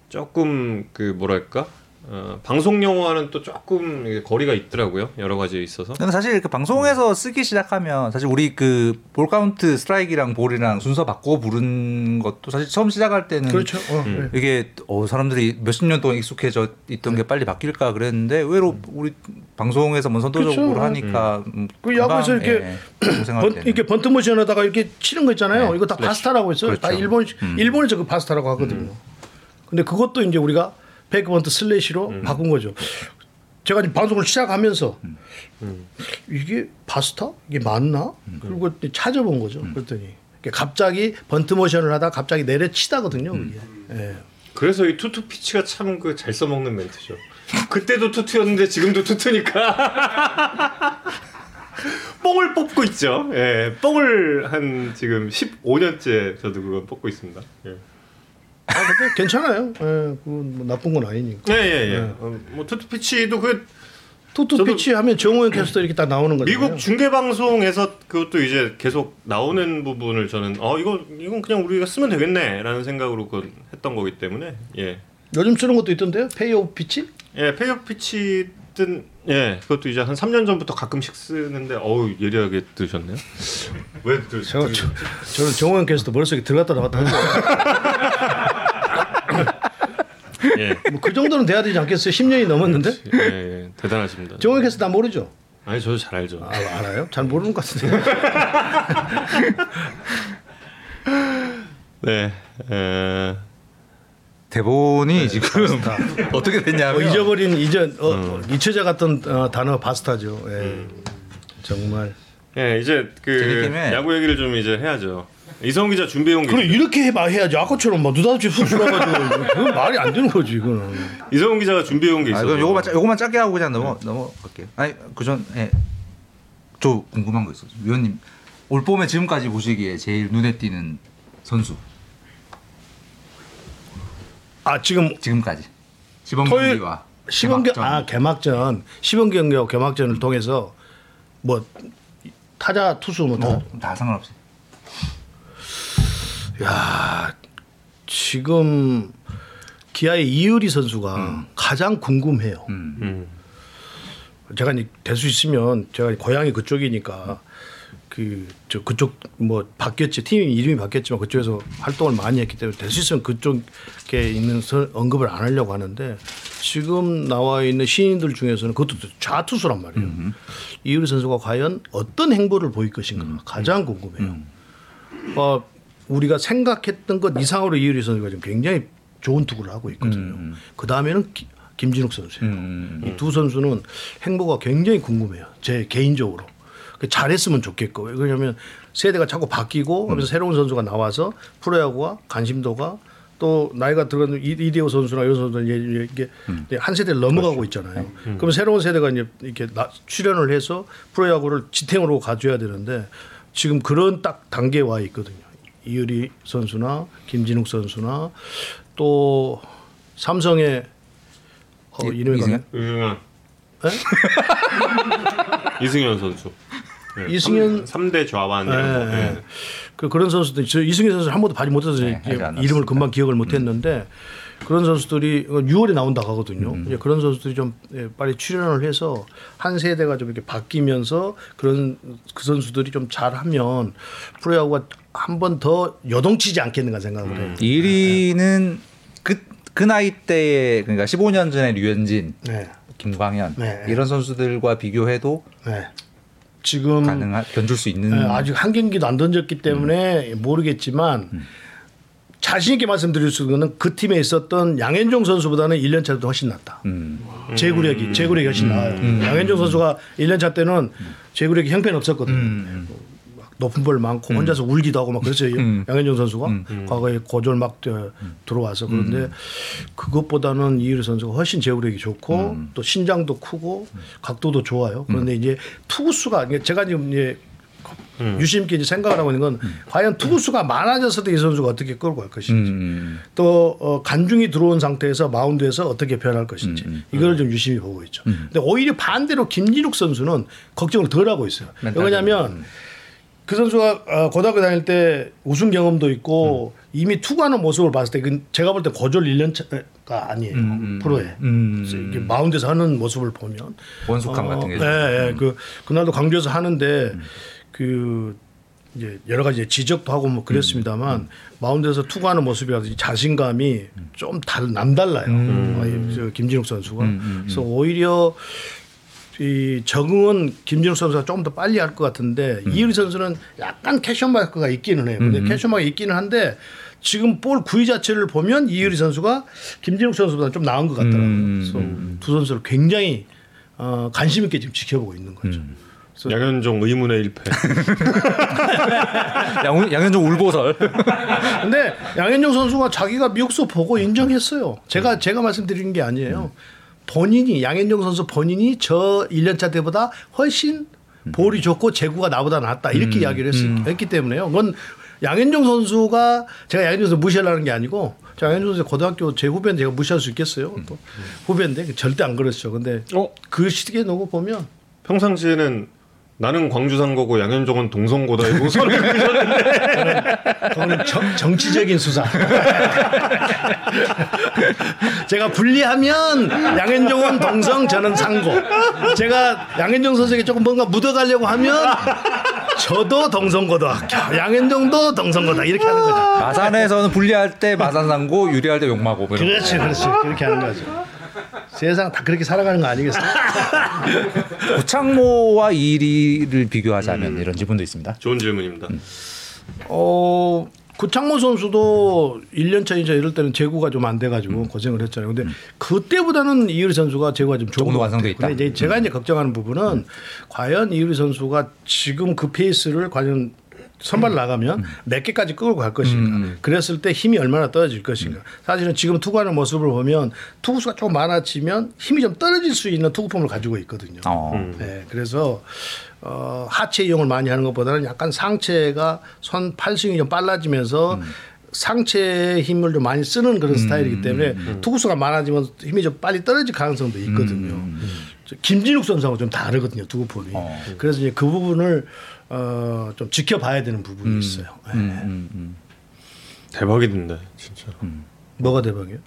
조금 그 뭐랄까 어, 방송 용어와는 또 조금 거리가 있더라고요. 여러 가지에 있어서. 근데 사실 그 방송에서 쓰기 시작하면 사실 우리 그 볼 카운트 스트라이크랑 볼이랑 순서 바꿔 부른 것도 사실 처음 시작할 때는 그렇죠. 어, 네. 이게 어, 사람들이 몇십 년 동안 익숙해져 있던 게 빨리 바뀔까 그랬는데 의외로 우리 방송에서 뭐 선도적으로 그렇죠. 하니까 음, 그 야구에서 이렇게 예, 번. 이렇게 번트 모션하다가 이렇게 치는 거 있잖아요. 네. 이거 다 바스타라고 했어요. 다 그렇죠. 일본 음. 일본에서 그 바스타라고 하거든요. 근데 그것도 이제 우리가 fake bunt slash로 바꾼 거죠. 제가 이제 방송을 시작하면서 이게 바스타 이게 맞나? 그리고 이제 찾아본 거죠. 그랬더니 이게 갑자기 번트 모션을 하다 갑자기 내려치다거든요. 예. 그래서 이 two two pitch가 참 그 잘 써먹는 멘트죠. 그때도 투투였는데 지금도 투투니까. (laughs) 뽕을 뽑고 있죠. 예, 뽕을 한 지금 15년째 저도 그거 뽑고 있습니다. 예, 아, 근데 괜찮아요. 예, 그건 뭐 나쁜 건 아니니까. 예, 예. 예. 네. 어, 뭐 two two pitch도 그 two two 저도- pitch 하면 정호영 캐스터 이렇게 딱 나오는 거잖아요. 미국 중계 방송에서 그것도 이제 계속 나오는 부분을 저는 어 이거 이건 그냥 우리가 쓰면 되겠네라는 생각으로 그 했던 거기 때문에 예. 요즘 쓰는 것도 있던데요. payoff pitch? 예, payoff pitch든 예, 그것도 이제 한 3년 전부터 가끔씩 쓰는데 어우 예리하게 들으셨네요. 왜 들? 제가 저, 저는 정호영 캐스터 머릿속에 들어갔다 나갔다 하죠. 예, 뭐 그 정도는 돼야 되지 않겠어요? 10년이 넘었는데? 예, 예, 대단하십니다. 정호영 캐스터 나 모르죠? 아니 저도 잘 알죠. 아, 알아요? 잘 모르는 것 같은데. (laughs) 네, 에, 대본이 지금 (laughs) 어떻게 뭐 됐냐면 잊어버린 이전 어, 어, 잊혀져 갔던 어, 단어 바스타죠. 예. 정말. 예, 이제 그 야구 얘기를 좀 이제 해야죠. 이성 기자 준비해온 게 그래 있어요. 이렇게 해봐 해야지 아까처럼 막 느닷없이 훅훅가가지고 (laughs) 그건 말이 안 되는 거지 이거는. 이성훈 기자가 준비해온 게 아, 있어요. 그럼 요거만 짜- 요거만 짧게 하고 그냥 넘어 넘어갈게요. 아니 그전 예. 저 궁금한 거 있어요. 위원님 올 봄에 지금까지 보시기에 제일 눈에 띄는 선수 아 지금 지금까지 시범 토요일 경기와 시범 경 개막전. 아 개막전 시범 경기와 개막전을 통해서 뭐 타자 투수 뭐 다. 뭐, 다 상관없이 야 지금 기아의 이유리 선수가 가장 궁금해요. 음. 음. 제가 될수 있으면 제가 고향이 그쪽이니까 그 저 그쪽 뭐 바뀌었지 팀 이름이 바뀌었지만 그쪽에서 활동을 많이 했기 때문에 될 수 있으면 그쪽에 있는 선- 언급을 안 하려고 하는데 지금 나와 있는 신인들 중에서는 그것도 좌투수란 말이에요. 이유리 선수가 과연 어떤 행보를 보일 것인가 가장 궁금해요. 어, 우리가 생각했던 것 이상으로 이유리 선수가 지금 굉장히 좋은 투구를 하고 있거든요. 그 다음에는 김진욱 선수예요. 음. 이두 선수는 행보가 굉장히 궁금해요. 제 개인적으로. 그 잘했으면 좋겠고. 왜냐하면 세대가 자꾸 바뀌고 음. 하면서 새로운 선수가 나와서 프로야구와 관심도가 또 나이가 들어가는 이- 이대호 선수나 이런 선수는 이게 음. 한 세대를 넘어가고 있잖아요. 네. 그럼 새로운 세대가 이제 이렇게 나- 출연을 해서 프로야구를 지탱으로 가져야 되는데 지금 그런 딱 단계에 와 있거든요. 이유리 선수나 김진욱 선수나 또 삼성의 어, 이- 이름이 이승현? 이승현. 네? (laughs) 이승현 선수. 네, 이승현- 3 대 좌완 이런 거. 예, 예. 예. 그 그런 선수들 저 이승현 선수 한 번도 발이 못해서 네. 이름을 금방 기억을 못했는데 그런 선수들이 6월에 나온다 하거든요. 이제 그런 선수들이 좀 예, 빨리 출연을 해서 한 세대가 좀 이렇게 바뀌면서 그런 그 선수들이 좀 잘하면 프로야구가 한 번 더 여동치지 않겠는가 생각을 해요. 1위는 그, 그 나이 때에 그러니까 15년 전에 류현진, 네, 김광현 네. 이런 선수들과 비교해도 네. 지금 가능한 견줄 수 있는 예, 아직 한 경기도 안 던졌기 때문에 모르겠지만 자신 있게 말씀드릴 수 있는 건그 팀에 있었던 양현종 선수보다는 1년 차도 훨씬 낫다. 음. 제구력이 제구력이 훨씬 나아요. 양현종 선수가 1년 차 때는 제구력이 형편 없었거든요. 음. 막 높은 볼 많고 혼자서 울기도 하고 막 그랬어요. 음. 양현종 선수가 과거에 고졸 막 저, 들어와서 그런데 그것보다는 이유리 선수가 훨씬 제구력이 좋고 또 신장도 크고 각도도 좋아요. 그런데 이제 투구수가 이게 제가 지금 이제 유심 있게 생각을 하고 있는 건 과연 투구수가 많아졌을 때이 선수가 어떻게 끌고 갈 것인지 음. 또 어, 간중이 들어온 상태에서 마운드에서 어떻게 변할 것인지 이걸 좀 유심히 보고 있죠. 근데 오히려 반대로 김진욱 선수는 걱정을 덜 하고 있어요. 왜냐하면 그 선수가 어, 고등학교 다닐 때 우승 경험도 있고 음. 이미 투구하는 모습을 봤을 때그 제가 볼 때 고졸 1년 차가 아니에요 음, 음, 프로에 음. 마운드에서 하는 모습을 보면 원숙함 어, 같은 게. 네, 네. 그 그날도 강주에서 하는데 그 이제 여러 가지 지적도 하고 뭐 그랬습니다만 음. 마운드에서 투구하는 모습이라든지 자신감이 좀 달, 남달라요. 음. 어, 김진욱 선수가. 그래서 오히려 이 적응은 김진욱 선수가 조금 더 빨리 할 것 같은데 음. 이의리 선수는 약간 question mark가 있기는 해요. 근데 음. question mark가 있기는 한데 지금 볼 구위 자체를 보면 이의리 선수가 김진욱 선수보다 좀 나은 것 같더라고요. 음. 그래서 두 선수를 굉장히 어, 관심 있게 지금 지켜보고 있는 거죠. 음. 양현종 의문의 일패. (laughs) 양, 양현종 울보설. (laughs) 근데 양현종 선수가 자기가 미국서 보고 인정했어요. 제가 제가 말씀드리는 게 아니에요. 음. 본인이 양현종 선수 본인이 저 1년차 때보다 훨씬 볼이 좋고 제구가 나보다 낫다 이렇게 음, 이야기를 했, 음. 했기 때문에요. 그건 양현종 선수가 제가 양현종 선수 무시하려는 게 아니고 양현종 선수 고등학교 제 후배인데 제가 무시할 수 있겠어요. 또 후배인데 절대 안 그랬죠. 근데 어? 그 시기에 놓고 보면 평상시에는 나는 광주산 거고 양현종은 동성고다 이거 (laughs) 선을 그셨는데 그거는 정, 정치적인 수사. 제가 분리하면 양현종은 동성 저는 상고. 제가 양현종 선수에게 조금 뭔가 묻어가려고 하면 저도 동성고등학교, 양현종도 동성고다 이렇게 하는 거죠. 마산에서는 분리할 때 마산상고, 유리할 때 용마고. 그렇지, 그렇지. 그렇게 하는 거죠. 세상 다 그렇게 살아가는 거 아니겠어요? (laughs) 구창모와 이리를 비교하자면 음. 이런 질문도 있습니다. 좋은 질문입니다. 음. 어 구창모 선수도 1년 차이자 이럴 때는 제구가 좀 안 돼가지고 음. 고생을 했잖아요. 근데 음. 그때보다는 이유리 선수가 제구가 좀 좋은 완성돼 있다. 근데 이제 제가 이제 걱정하는 부분은 음. 과연 이유리 선수가 지금 그 페이스를 과연 선발 나가면 음. 몇 개까지 끌고 갈 것인가. 음. 그랬을 때 힘이 얼마나 떨어질 것인가. 사실은 지금 투구하는 모습을 보면 투구수가 조금 많아지면 힘이 좀 떨어질 수 있는 투구폼을 가지고 있거든요. 어. 네, 그래서 어, 하체 이용을 많이 하는 것보다는 약간 상체가 손 팔스윙이 좀 빨라지면서 음. 상체 힘을 좀 많이 쓰는 그런 음. 스타일이기 때문에 음. 투구수가 많아지면 힘이 좀 빨리 떨어질 가능성도 있거든요. 음. 김진욱 선수하고 좀 다르거든요 투구폼이. 어. 그래서 이제 그 부분을 어, 좀 지켜봐야 되는 부분이 음. 있어요. 네. 음, 음, 대박이던데 진짜. 뭐가 대박이에요?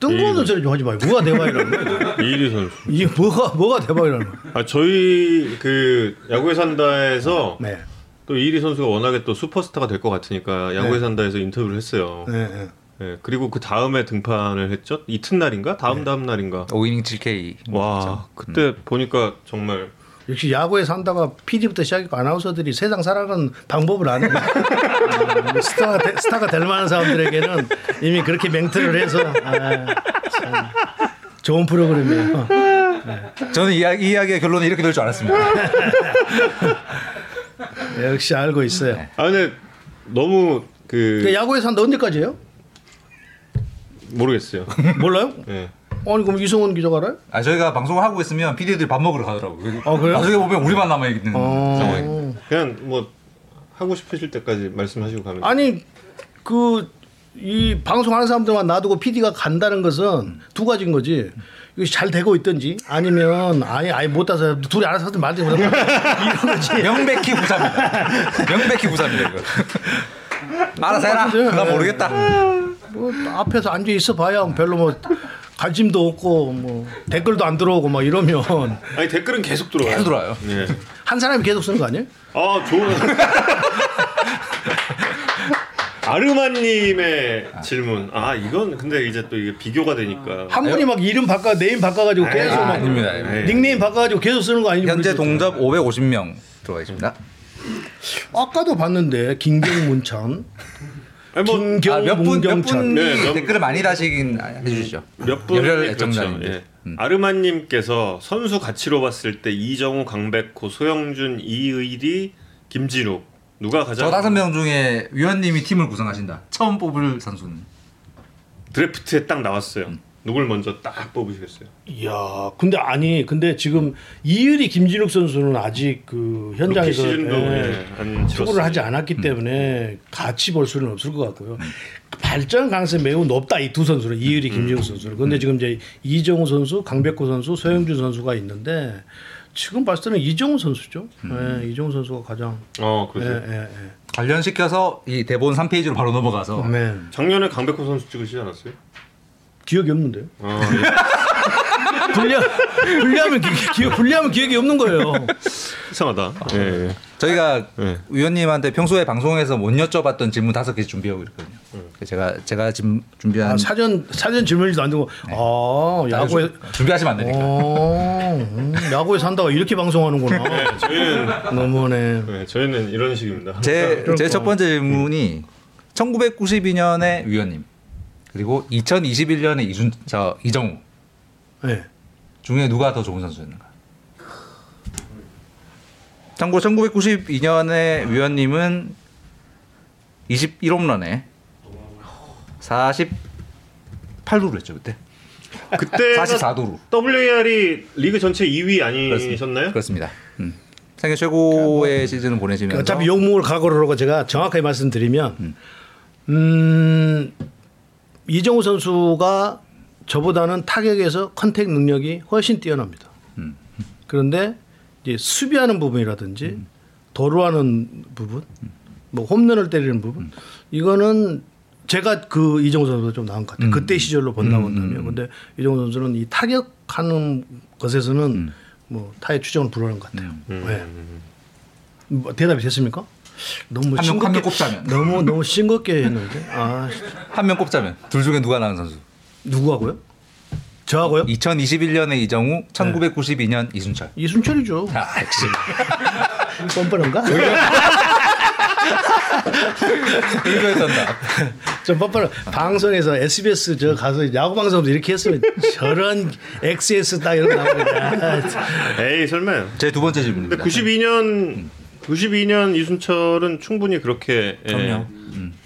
뜬금없는 소리 좀 하지 말고 뭐가 대박이라는 거야? (laughs) 이리 선수. 이게 뭐가 뭐가 대박이라는 거야? 아 저희 그 야구에 산다에서 네. 또 이리 선수가 워낙에 또 슈퍼스타가 될 것 같으니까 야구에 네. 산다에서 인터뷰를 했어요. 네, 네. 네, 그리고 그 다음에 등판을 했죠. 이튿날인가? 다음 네. 다음 날인가? 5이닝 7K. 와, 그때 음. 보니까 정말 역시 야구에 산다가 PD부터 시작했고 아나운서들이 세상 살아가는 방법을 아는 아, 스타가, 되, 스타가 될 만한 사람들에게는 이미 그렇게 맹트를 해서 아, 좋은 프로그램이에요. 네. 저는 이, 이 이야기의 결론이 이렇게 될 줄 알았습니다. (laughs) 역시 알고 있어요. 네. 아 근데 너무 그 야구에 산다 언제까지예요? 모르겠어요. 몰라요? 네. 아니 그럼 이성원 기자가 알아요? 아 저희가 방송을 하고 있으면 PD들이 밥 먹으러 가더라고요. 아 그래요? 나중에 보면 우리만 남아 있는 아~ 상황입니다. 그냥 뭐 하고 싶으실 때까지 말씀하시고 가면. 아니 그 이 방송하는 사람들만 놔두고 PD가 간다는 것은 두 가지인 거지. 이거 잘 되고 있든지 아니면 아예 아예 못 따서 둘이 알아서 하든 말든 이런 거지. (laughs) 명백히 부사입니다. 명백히 부사입니다 이거. 알아서 해라. 나 모르겠다. 뭐 앞에서 앉아 있어 봐야 별로 뭐 관심도 없고 뭐 댓글도 안 들어오고 막 이러면 (laughs) 아니 댓글은 계속 들어와요. 계속 들어와요. 네. 한 사람이 계속 쓰는 거 아니에요? 아 좋은. 아르마님의 질문. 아 이건 근데 이제 또 이게 비교가 되니까. 한 분이 막 이름 바꿔 네임 바꿔가지고 계속 아, 막 아닙니다. 닉네임 바꿔가지고 계속 쓰는 거 아니에요? 현재 동접 550명 들어가 있습니다. 아까도 봤는데 김경문찬 뭐 김경, 아, 몇분 몇분 네, 댓글을 많이 다시긴 해주시죠. 몇 분 열혈 애청자인데. 그렇죠. 예. 음. 아르마님께서 선수 가치로 봤을 때 이정우, 강백호, 소영준, 이의리, 김진욱 누가 가장? 저 다섯 명 중에 위원님이 팀을 구성하신다. 처음 뽑을 선수는 드래프트에 딱 나왔어요. 음. 누굴 먼저 딱 뽑으시겠어요? 이야, 근데 아니, 근데 지금 이유리 김진욱 선수는 아직 그 현장에서 예, 축구를 하지 않았기 음. 때문에 같이 볼 수는 없을 것 같고요. 음. 발전 가능성이 매우 높다 이 두 선수는 이유리 음. 김진욱 선수는. 근데 지금 이제 이정우 선수, 강백호 선수, 소영준 선수가 있는데 지금 봤을 때는 이정우 선수죠. 예, 이정우 선수가 가장 어 예, 그렇죠. 예, 예. 관련시켜서 이 대본 3페이지로 바로 넘어가서 네. 작년에 강백호 선수 찍으시지 않았어요? 기억이 없는데요. 아, 예. (laughs) 분리 분리하면 기, 기, 분리하면 기억이 없는 거예요. 이상하다. 예, 예. 저희가 네. 위원님한테 평소에 방송에서 못 여쭤봤던 질문 다섯 개 준비하고 있거든요. 제가 제가 지금 준비한 아, 사전 사전 질문지도 안 되고 아 야구에 준비하시면 안 되니까. 어, 음, 야구에 산다가 이렇게 방송하는구나. 네, 저희는 너무네. 네, 저희는 이런 식입니다. 제 제 첫. 번째 질문이 1992년에 위원님 그리고 2021년에 이준 저 이정우 네. 중에 누가 더 좋은 선수였는가? 참고 1992년에 위원님은 21홈런에 48도루 했죠 그때. 그때 44도루. WAR이 리그 전체 2위 아니셨나요? 그렇습니다. 음. 세계 최고의 시즌을 보내시면서 어차피 욕먹을 하고 제가 정확하게 말씀드리면 음, 이정우 선수가 저보다는 타격에서 컨택 능력이 훨씬 뛰어납니다. 음. 그런데 이제 수비하는 부분이라든지 도루하는 부분, 뭐 홈런을 때리는 부분 이거는 제가 그 이정우 선수가 좀 나은 것 같아요. 그때 시절로 본다 본다면. 근데 이정우 선수는 이 타격하는 것에서는 뭐 타의 추정을 불허하는 것 같아요. 네. 뭐 대답이 됐습니까? 너무 한 명- 한명 꼽자면. 너무 너무 싱겁게 했는데 아 한 명 꼽자면 둘 중에 누가 나은 선수? 누구하고요? 저하고요? 2021년에 이정우, 1992년 이순철. 이순철이죠. 아, 역시. (laughs) 뻔뻔한가? (laughs) 의외였단다. 좀 뻔뻔한 방송에서 SBS 저 가서 야구 방송도 이렇게 했으면 저런 XS 딱 이런 거 나오니까 에이 설마요. 제 두 번째 질문입니다. 92년 92년 이순철은 충분히 그렇게 예, 그럼요.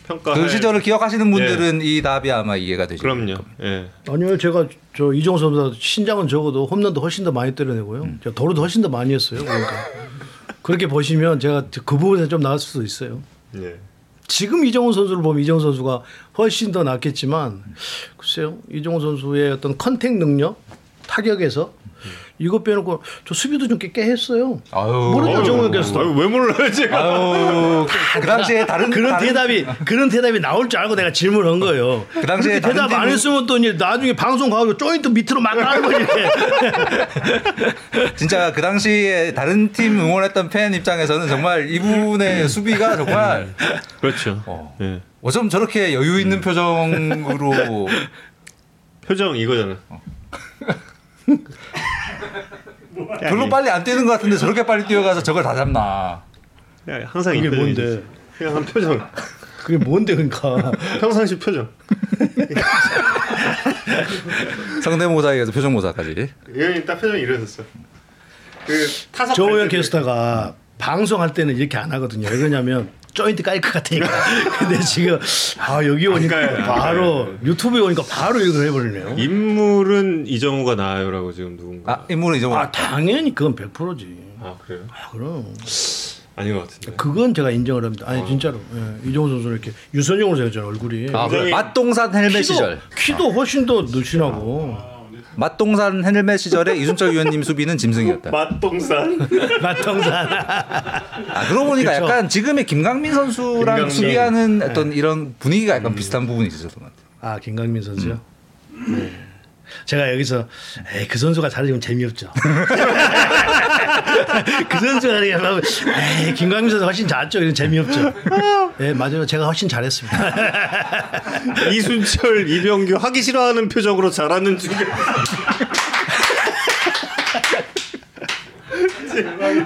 평가. 그 시절을 기억하시는 분들은 이 답이 아마 이해가 되실 그럼요. 겁니다. 예. 아니요 제가 저 이정후 선수보다 신장은 적어도 홈런도 훨씬 더 많이 때려내고요. 제가 도루도 훨씬 더 많이 했어요. 그러니까 그렇게 보시면 제가 그 부분에서 좀 나을 수도 있어요. 예. 지금 이정후 선수를 보면 이정후 선수가 훨씬 더 낫겠지만 글쎄요 이정후 선수의 어떤 contact 능력 타격에서 이것 빼놓고 저 수비도 좀 꽤, 꽤 했어요. 모르죠 정우 교수도. 아유, 왜 몰라요 제가. 아유, 그 당시에 다른 그런 다른- 대답이 그런 대답이 나올 줄 알고 내가 질문한 거예요. 그 당시에 대답 안 했으면 또 이제 나중에 방송 가고 조인트 밑으로 막 가는 거지. (laughs) 진짜 그 당시에 다른 팀 응원했던 팬 입장에서는 정말 이분의 수비가 정말 그렇죠. 어. 예. 어쩜 저렇게 여유 있는 표정으로 (laughs) 표정 이거잖아. (laughs) 별로 빨리 안 뛰는 것 같은데 저렇게 빨리 뛰어가서 저걸 다 잡나. 그냥 항상 그게 이 표정이지. 뭔데? 그냥 한 표정. 그게 뭔데 그러니까. 평상시 표정. (laughs) 성대모사에서 표정 모사까지. 의원님 딱 표정이 이랬었어. 그 타석 때- 캐스터가 방송할 때는 이렇게 안 하거든요. 왜 그러냐면 조인트 깔 것 같으니까. (laughs) 근데 지금 아 여기 오니까 안 바로 유튜브에 오니까 바로 이걸 해버리네요. 인물은 이정우가 나아요라고 지금 누군가. 아 인물은 이정우. 아 당연히 그건 100%지. 아, 그래요? 아 그럼 아닌 것 같은데. 그건 제가 인정을 합니다. 아니 진짜로 예, 이정우 선수는 이렇게 유선용으로 생겼잖아요 얼굴이. 아, 그래. 맛동산 헬멧 시절. 키도 훨씬 더 늘씬하고 맛동산 헬멧 시절에 이순철 위원님 수비는 짐승이었다. 맛동산. (laughs) 맛동산. 아, 그러고 보니까 그쵸. 약간 지금의 김강민 선수랑 김강민. 수비하는 어떤 이런 분위기가 약간 비슷한 부분이 있었던 것 같아요. 아 김강민 선수요. 네. 제가 여기서 에이, 그 선수가 잘해주면 재미없죠. (laughs) (laughs) 그 선수가 잘하면 에이, 김강민 선수 훨씬 잘했죠. 이런 재미없죠. (laughs) 예, 맞아요. 제가 훨씬 잘했습니다. (laughs) 이순철, 이병규 하기 싫어하는 표정으로 잘하는 중에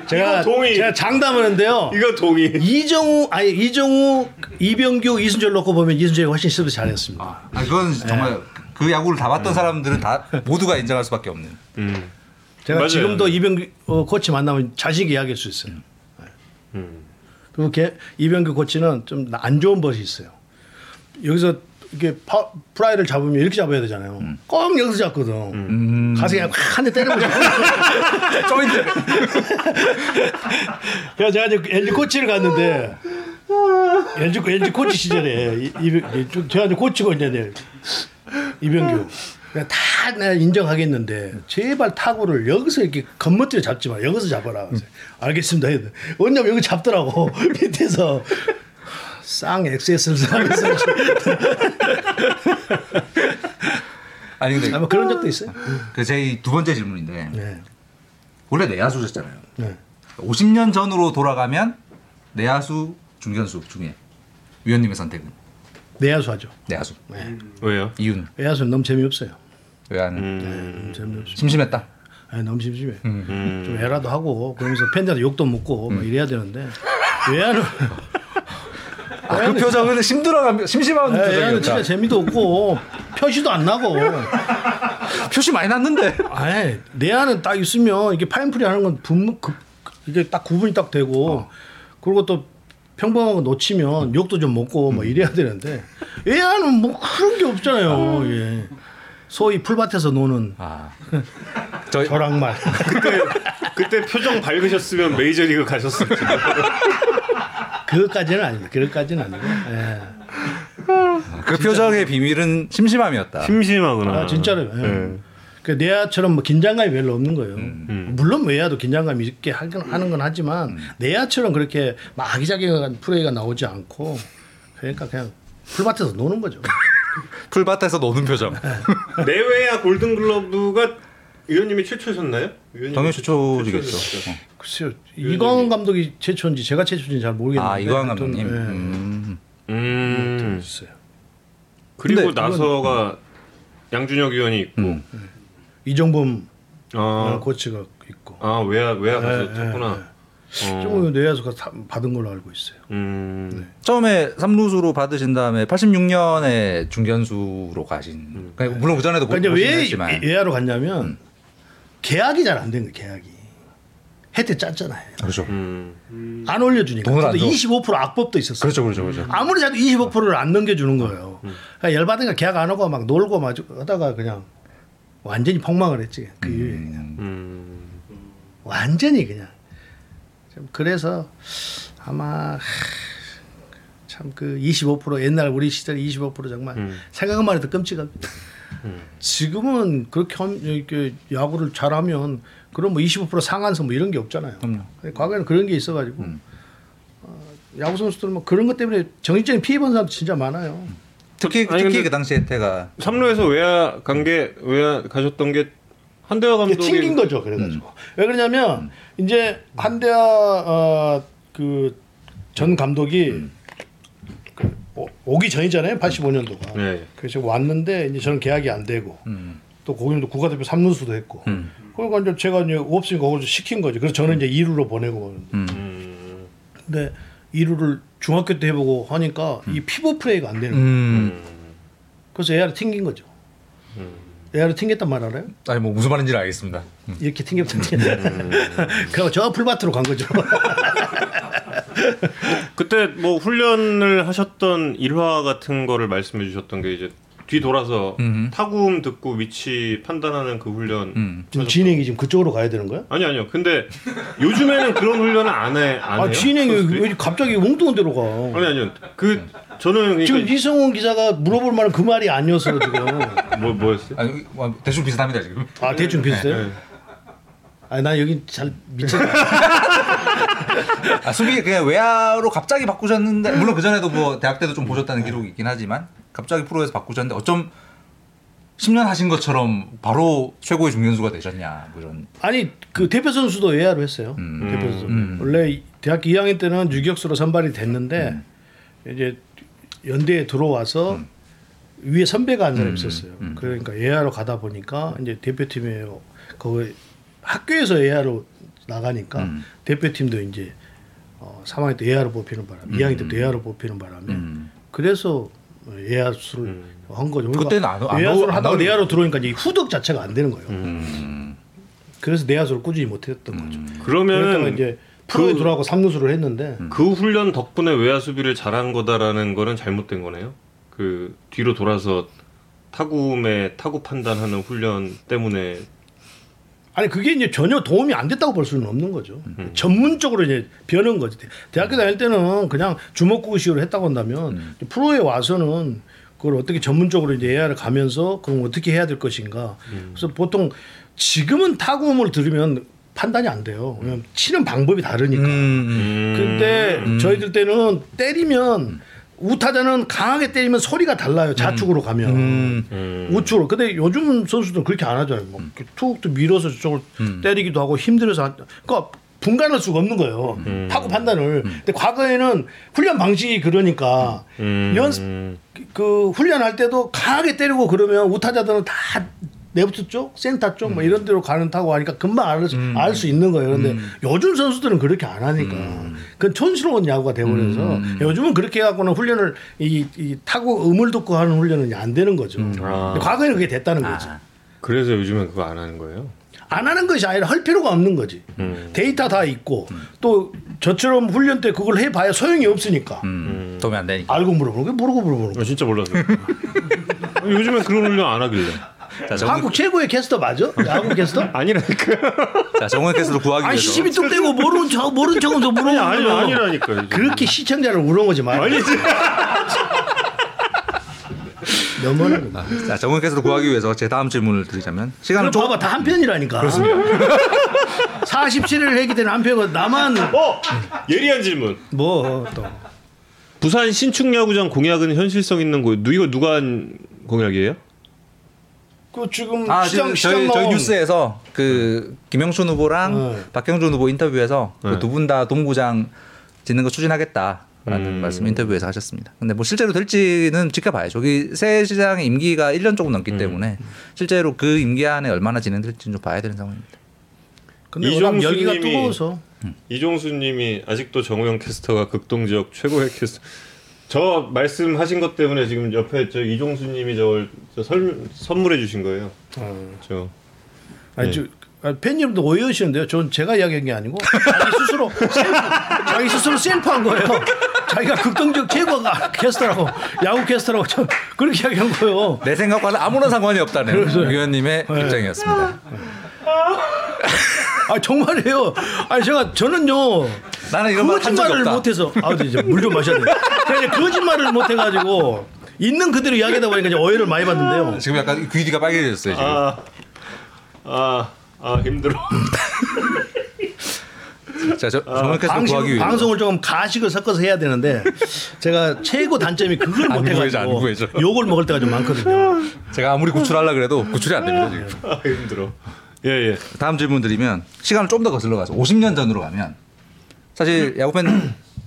제가 동의. 제가 장담하는데요. 이거 동의. 이정우 아니 이정우 이병규 이순철 놓고 보면 이순철이 훨씬 서비스 잘했습니다. 아, 그건 정말 그 야구를 다 봤던 사람들은 다 모두가 인정할 수밖에 없는. 음. 제가 맞아요. 지금도 이병규 어, 코치 만나면 있게 이야기할 수 있어요. 음. 그리고 걔, 이병규 코치는 좀 안 좋은 버릇이 있어요. 여기서 이렇게 파, 프라이를 잡으면 이렇게 잡아야 되잖아요. 꼭 여기서 잡거든. 음. 가서 그냥 확한대 때려보죠. 조인트. (laughs) 그래서 제가 이제 LG 코치를 갔는데 LG, LG 코치 시절에 이, 이, 제가 이제 코치고 있는데 이병규 다다 내가 인정하겠는데 제발 타구를 여기서 이렇게 겉멋지를 잡지 마. 여기서 잡아라. 그래서 알겠습니다. 왜냐면 여기 잡더라고 (laughs) 밑에서 쌍 XS를 하면서 (laughs) 아니 근데 아마 그런 적도 있어요. 그 제 두 번째 질문인데 네. 원래 내야수셨잖아요. 네. 50년 전으로 돌아가면 내야수 중견수 중에 위원님의 선택은 내야수 하죠. 내야수 네. 왜요? 이유는 내야수는 너무 재미없어요. 왜안 음. 너무 재미없어요. 심심했다. 아니, 너무 심심해. 음. 좀 애라도 하고 그러면서 팬들한테 욕도 먹고 막 이래야 되는데 외야는 아, 그 표정은 힘들어가면 심심한 진짜 표정이었다. 재미도 없고 표시도 안 나고 표시 많이 났는데. 아니 내야는 딱 있으면 이게 파인프리 하는 건 분무 그, 이게 딱 구분이 딱 되고 그리고 또 평범한 거 놓치면 욕도 좀 먹고 뭐 이래야 되는데 외야는 뭐 그런 게 없잖아요. 예. 소위 풀밭에서 노는 아, 저 벼락말. 그때 그때 표정 밝으셨으면 메이저리그 가셨을지. 그것까지는 아닙니다. 그것까지는 아니고. 예. 그 표정의 비밀은 심심함이었다. 심심하구나. 아 진짜로요. 예. 네. 그 내야처럼 뭐 긴장감이 별로 없는 거예요. 음. 물론 외야도 긴장감 있게 하긴 하는 건 하지만 내야처럼 그렇게 막 아기자기한 플레이가 나오지 않고 그러니까 그냥 풀밭에서 노는 거죠. (laughs) 풀밭에서 노는 표정. 내외야 골든글러브가 위원님이 최초셨나요? 당연히 최초지겠죠. 최초셨죠. 글쎄요. 이광원 감독이 최초인지 제가 최초인지 잘 모르겠는데. 아 이광 하여튼, 감독님. 예, 음. 음. 있어요. 그리고 나서가 양준혁 위원이 있고. 음. 이정범 아, 코치가 있고. 아 외야 외야 예, 가셨구나. 어. 조금 내야수가 다 받은 걸로 알고 있어요. 음. 처음에 삼루수로 받으신 다음에 86년에 중견수로 가신. 그러니까 물론 그 전에도 그러니까 왜 했지만. 외야로 갔냐면 계약이 잘 안 된 거예요. 계약이 혜택 짰잖아요. 그렇죠. 음. 안 올려주니까. 돈을 안 근데 줘. 25% 악법도 있었어요. 그렇죠, 그렇죠, 그렇죠. 아무리 해도 25%를 안 넘겨주는 거예요. 그러니까 열받으니까 계약 안 하고 막 놀고 막 하다가 그냥 완전히 폭망을 했지. 그 이후에 그냥 음. 완전히 그냥 좀 그래서 아마 참 그 25% 옛날 우리 시절 25% 정말 음. 생각만 해도 끔찍합니다. 음. 지금은 그렇게 함- 이렇게 야구를 잘하면 그런 뭐 25% 상한선 뭐 이런 게 없잖아요. 그럼요. 과거에는 그런 게 있어가지고 음. 어, 야구 선수들 뭐 그런 것 때문에 정신적인 피해 본 사람도 진짜 많아요. 특히 아니, 특히 그 당시 혜태가 삼루에서 외야 간게 외야 가셨던 게 한대화 감독이 튕긴 거죠. 그래가지고 음. 왜 그러냐면 이제 한대하 어, 그전 감독이 음. 그 오- 오기 전이잖아요. 85년도가. 네. 그래서 왔는데 이제 저는 계약이 안 되고 음. 또 거기도 국가대표 3루수도 했고. 음. 그러니까 이제 제가 이제 없으니까 거기서 시킨 거죠. 그래서 저는 이제 2루로 보내고 음. 음. 근데 2루를 중학교 때 해보고 하니까 이 피부 플레이가 안 되는 거예요. 음. 그래서 AR을 튕긴 거죠. 음. AR을 튕겼단 말 알아요? 아니 뭐 무슨 말인지 알겠습니다. 이렇게 튕겼단 그리고 저 풀밭으로 간 거죠. (laughs) 그때 뭐 훈련을 하셨던 일화 같은 거를 말씀해 주셨던 게 이제 뒤 돌아서 음흠. 타구음 듣고 위치 판단하는 그 훈련. 음. 지금 진행이 지금 그쪽으로 가야 되는 거야? 아니 아니요. 근데 요즘에는 그런 훈련을 안 해. 안 아 해요. 진행이 선수들이? 왜 갑자기 엉뚱한 데로 가? 아니 아니요. 그 저는 그러니까 지금 이성훈 기자가 물어볼 만한 그 말이 아니었어 지금. (laughs) 뭐 뭐였어요? 아니 뭐, 대충 비슷합니다 지금. 아 대충 비슷해요? 네. 아니 나 여기 잘 미쳤다. (laughs) 아, 수비 그냥 외야로 갑자기 바꾸셨는데 물론 그 전에도 뭐 대학 때도 좀 보셨다는 기록이 있긴 하지만 갑자기 프로에서 바꾸셨는데 어쩜 10년 하신 것처럼 바로 최고의 중견수가 되셨냐 뭐 이런. 아니 그 대표 선수도 외야로 했어요. 음. 대표 선수 음. 원래 대학교 2학년 때는 유격수로 선발이 됐는데 이제 연대에 들어와서 위에 선배가 한 사람이 음. 있었어요. 음. 그러니까 예하로 가다 보니까 이제 대표팀에 거기 학교에서 예하로 나가니까 음. 대표팀도 이제 어, 3학년 때 예하로 뽑히는 바람, 에 2학년 때도 예하로 뽑히는 바람에 음. 그래서 예하수를 음. 한 거죠. 그때는 안- 안안 하다가 내야로 들어오니까 이제 후덕 자체가 안 되는 거예요. 음. 그래서 내야수를 꾸준히 못했던 거죠. 그러다가 그러면은 이제 프로에 그- 들어가고 삼루수를 했는데 그 훈련 덕분에 외야 수비를 잘한 거다라는 거는 잘못된 거네요. 그 뒤로 돌아서 타구음에 타구 판단하는 훈련 때문에 아니 그게 이제 전혀 도움이 안 됐다고 볼 수는 없는 거죠. 음. 전문적으로 이제 배는 거지. 대학교 다닐 때는 그냥 주먹구구식으로 했다고 한다면 음. 프로에 와서는 그걸 어떻게 전문적으로 이제 AI를 가면서 그럼 어떻게 해야 될 것인가. 그래서 보통 지금은 타구음을 들으면 판단이 안 돼요. 왜냐면 치는 방법이 다르니까. 음. 근데 저희들 때는 때리면 우타자는 강하게 때리면 소리가 달라요. 좌측으로 가면 음. 우측으로. 근데 요즘 선수들은 그렇게 안 하잖아요. 뭐 이렇게 툭 밀어서 저쪽을 때리기도 하고 힘들어서 한- 그러니까 분간할 수가 없는 거예요. 타구 판단을. 근데 과거에는 훈련 방식이 그러니까 음. 연습 그 훈련할 때도 강하게 때리고 그러면 우타자들은 다 레프트 쪽, 센터 쪽 뭐 이런 데로 가는 타고 하니까 금방 알수 있는 거예요. 근데 요즘 선수들은 그렇게 안 하니까 그건 촌스러운 야구가 돼버려서 요즘은 그렇게 해갖고는 훈련을 이, 이 타고 음을 듣고 하는 훈련은 안 되는 거죠. 아. 근데 과거에는 그게 됐다는 거지. 그래서 요즘엔 그거 안 하는 거예요. 안 하는 것이 아니라 할 필요가 없는 거지. 음. 데이터 다 있고 또 저처럼 훈련 때 그걸 해봐야 소용이 없으니까 음. 도움이 안 되니까. 알고 물어보는 게 모르고 물어보는 거. 아, 진짜 몰랐어요. (laughs) 요즘엔 그런 훈련 안 하길래. 자, 정훈, 한국 최고의 캐스터 맞아? 야구 캐스터? (laughs) 아니라니까요. 자, 정훈 캐스터 구하기 아니 위해서. 시비 뚝 떼고 모르는 척 모르는 척하면서 물어보는 아니 거. 아니라니까요. 그렇게 시청자를 우롱하지 마. 아니지. (laughs) 너무하는 거. 자, 정훈 캐스터 구하기 위해서 제 다음 질문을 드리자면 시간을 좀 봐봐 다 한 편이라니까. 그렇습니다. 47일 했기 때문에 한 편이고 나만 어 예리한 질문. 뭐 또. 부산 신축 야구장 공약은 현실성 있는 거. 누 이거 누가 한 공약이에요? 그 지금 아, 시장 시장 저희, 저희 뉴스에서 그 김영춘 후보랑 네. 박경준 후보 인터뷰에서 그 네. 두분 다 동구장 짓는 거 추진하겠다 라는 음. 말씀 인터뷰에서 하셨습니다. 근데 뭐 실제로 될지는 지켜봐야죠. 저기 새 시장의 임기가 1년 조금 넘기 때문에 실제로 그 임기 안에 얼마나 진행될지는 좀 봐야 되는 상황입니다. 근데 워낙 열기가 이종수님이- 뜨거워서 이종수 님이 아직도 정우영 캐스터가 극동 지역 최고의 캐스터. 저 말씀하신 것 때문에 지금 옆에 저 이종수님이 저걸 저 설, 선물해 주신 거예요. 저 아니 네. 저 아, 팬님도 오해하시는데요. 전 제가 이야기한 게 아니고 자기 스스로 셀프, 자기 스스로 셀프한 거예요. 자기가 극동적 최고가 캐스터라고 야구 캐스터라고 저 그렇게 이야기한 거예요. 내 생각과는 아무런 상관이 없다는 의원님의 네. 입장이었습니다. 아 정말이에요. 아니 제가 저는요 나는 이런 거짓말을. 못해서 아 이제 물 좀 마셔야 돼. 제가 이제 거짓말을 못해가지고 있는 그대로 이야기하다 보니까 이제 오해를 많이 받는데요. 지금 약간 귀뒤가 빨개졌어요 지금. 아, 아, 아 힘들어. (laughs) 자, 저 정원 캐스터 구하기 방송, 위해서 방송을 조금 가식을 섞어서 해야 되는데 제가 최고 단점이 그걸 못 해가지고 구해져. 욕을 먹을 때가 좀 많거든요. 제가 아무리 구출하려 그래도 구출이 안 됩니다 지금. 아 힘들어. 예 예. 다음 질문 드리면 시간을 좀 더 거슬러 가서 50년 전으로 가면 사실 야구 팬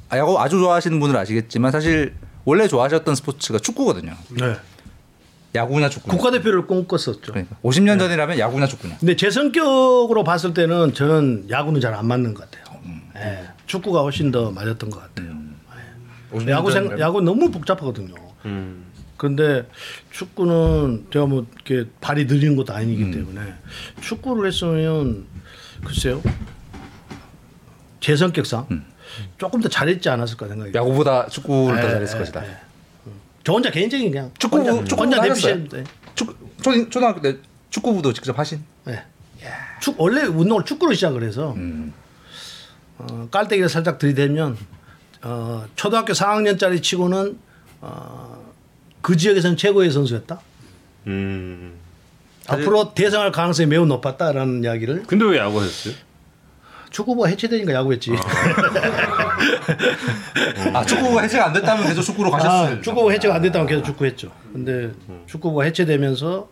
아, 야구 아주 좋아하시는 분은 아시겠지만 사실 원래 좋아하셨던 스포츠가 축구거든요. 네. 야구냐 축구냐. 국가대표를 꿈꿨었죠. 그러니까 50년 전이라면 야구냐 축구냐. 근데 제 성격으로 봤을 때는 저는 야구는 잘 안 맞는 것 같아요. 예. 축구가 훨씬 더 맞았던 것 같아요. 예. 야구 생 야구 너무 복잡하거든요. 음. 그런데 축구는 제가 뭐 이렇게 발이 느리는 것도 아니기 때문에 축구를 했으면 글쎄요 제 성격상 조금 더 잘했지 않았을까 생각이. 야구보다 축구를 더 예, 잘했을 예, 것이다. 예. 저 혼자 개인적인 그냥 축구- 혼자, 축구 혼자? 내비시는데. 축구 초, 초등학교 때 축구부도 직접 하신? 예. 축 원래 운동을 축구로 시작을 해서 어, 깔때기를 살짝 들이대면 어, 초등학교 4학년짜리 치고는 어, 그 지역에서는 최고의 선수였다. 음. 앞으로 대성할 가능성이 매우 높았다라는 이야기를 근데 왜 야구 하셨어요? 축구부가 해체되니까 야구했지. 아 축구가 해체가 안 됐다면 계속 축구로 가셨어요. 아, 축구부 해체가 안 됐다면 계속 축구했죠. 근데 축구부가 해체되면서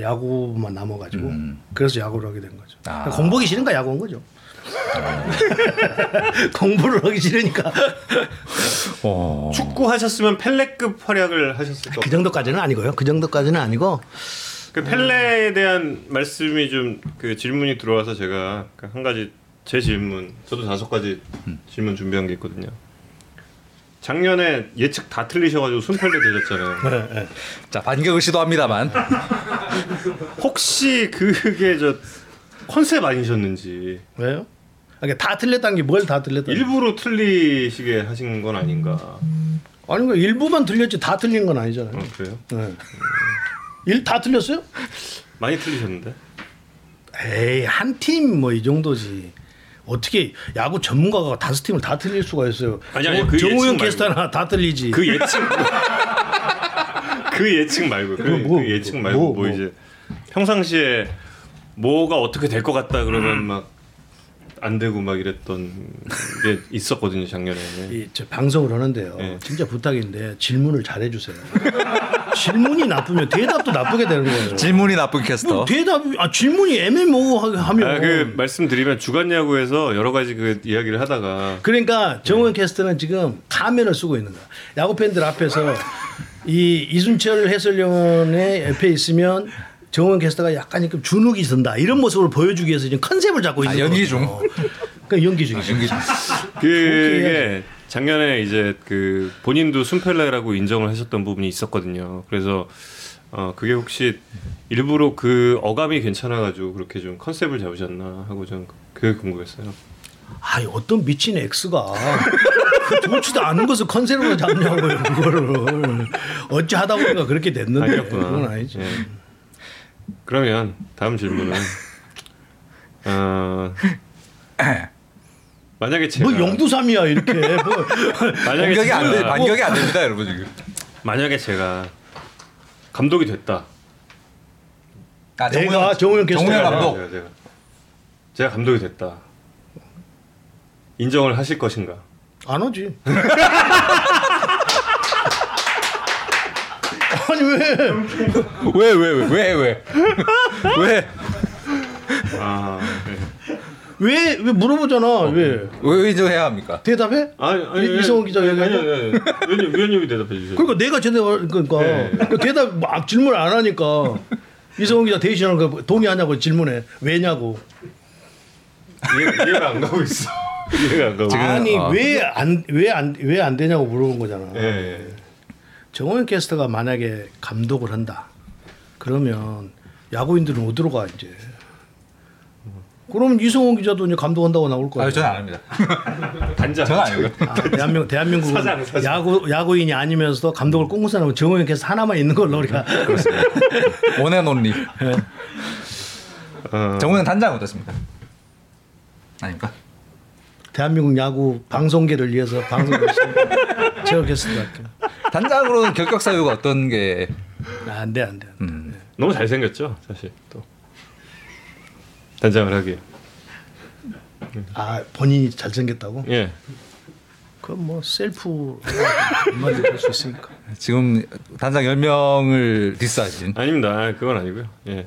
야구만 남아가지고 그래서 야구를 하게 된 거죠. 아. 공부하기 싫으니까 야구한 거죠. (laughs) 공부를 하기 싫으니까 어. 축구 하셨으면 펠레급 활약을 하셨을 거. 그 정도까지는 아니고요. 그 정도까지는 아니고 그 펠레에 대한 말씀이 좀 그 질문이 들어와서 제가 그한 가지 제 질문 저도 다섯 가지 질문 준비한 게 있거든요. 작년에 예측 다 틀리셔가지고 순펠레 되셨잖아요. 자 반격을 시도합니다만 혹시 그게 저 컨셉 아니셨는지 왜요? 그러니까 다 틀렸다는 게 뭘 다 틀렸다? 일부러 틀리시게 하신 건 아닌가? 아니 그 일부만 틀렸지 다 틀린 건 아니잖아요. 어, 그래요? 네. 일다 틀렸어요? 많이 틀리셨는데? 에이 한 팀 뭐 이 정도지. 어떻게 야구 전문가가 다섯 팀을 다 틀릴 수가 있어요? 아니, 아니, 정- 그 정우영. 캐스터나 다 틀리지. 그 예측 (laughs) 그 예측 말고 그, 뭐, 그 예측 말고 뭐, 뭐, 뭐. 이제 평상시에 뭐가 어떻게 될 것 같다 그러면 막 안 되고 막 이랬던 게 있었거든요 작년에. 이, 저 방송을 하는데요. 네. 진짜 부탁인데 질문을 잘 해 주세요. 질문이 나쁘면 대답도 나쁘게 되는 거예요. 질문이 나쁜 캐스터. 뭐 대답 아 질문이 애매모호하면 아, 그 말씀드리면 주간 야구에서 여러 가지 그 이야기를 하다가 그러니까 정원 캐스터는 지금 가면을 쓰고 있는 거야. 야구 팬들 앞에서 이 이순철 해설위원의 옆에 있으면 정원 캐스터가 약간 좀 주눅이 든다 이런 모습을 보여주기 위해서 지금 컨셉을 잡고 있는 아, 연기 거거든요. 그 연기 중이죠. 연기 중. 그게 작년에 이제 그 본인도 순펠레라고 인정을 하셨던 부분이 있었거든요. 그래서 어 그게 혹시 일부러 그 어감이 괜찮아가지고 그렇게 좀 컨셉을 잡으셨나 하고 좀 그게 궁금했어요. 아, 어떤 미친 엑스가 그 좋지도 않은 것을 컨셉으로 잡냐고요, 그거를. 어찌 하다 보니까 그렇게 됐는데. 아니었구나. 그건 아니지. 예. 그러면 다음 질문은 (laughs) 어, 만약에 제가 뭐 영두삼이야 이렇게. 뭐. (laughs) 만약에 반격이 안 돼, 제가 반격이 안 됩니다, 여러분 지금. 만약에 제가 감독이 됐다. 아, 내가 정우영. 정우영 제가, 감독. 제가, 제가, 제가 감독이 됐다. 인정을 하실 것인가? 안 오지. (laughs) 아니 왜? 왜, 왜, 왜, 왜, 왜, 왜, 아, 네. 왜, 왜 물어보잖아. 왜? 왜 인정해야 합니까? 대답해? 아니, 아니, 이- 이성훈 기자 아니, 얘기해? 아니, 아니, 아니. 위원님, 위원님이 대답해 주세요. 그러니까 내가 제대로 그러니까 네. 그 대답 막 질문 안 하니까 이성훈 기자 대신하는 거 동의하냐고 질문해. 왜냐고. 이해, 이해가 안 가고 있어. (laughs) 이해가 안 가고. 지금- 아니 어. 왜안 왜 안 왜 안 되냐고 물어본 거잖아. 예, 예. 정호영 캐스터가 만약에 감독을 한다. 그러면 야구인들은 어디로 가 이제? 그러면 이성훈 기자도 이제 감독한다고 나올 거야. 아, 저는 안 합니다. (laughs) 단장. 저는 아니고요. 아, 대한민국 대한민국 사장, 사장. 야구 야구인이 아니면서도 감독을 꿈꾸는 사람은 정호영 캐스터 하나만 있는 걸로 우리가 one and only. 어, 정우영 단장 어떻습니까? 아닙니까? 대한민국 야구 방송계를 위해서 방송 할게요. (laughs) 단장으로는 결격 사유가 어떤 게 아, 안 돼, 안 돼. 안 돼. 음. 너무 잘생겼죠, 사실 또. 단장을 하기. 아, 본인이 잘생겼다고? 예. 그럼 뭐 셀프 얼마든지 할수 있으니까. 지금 단장 10명을 diss하신 아닙니다. 그건 아니고요. 예.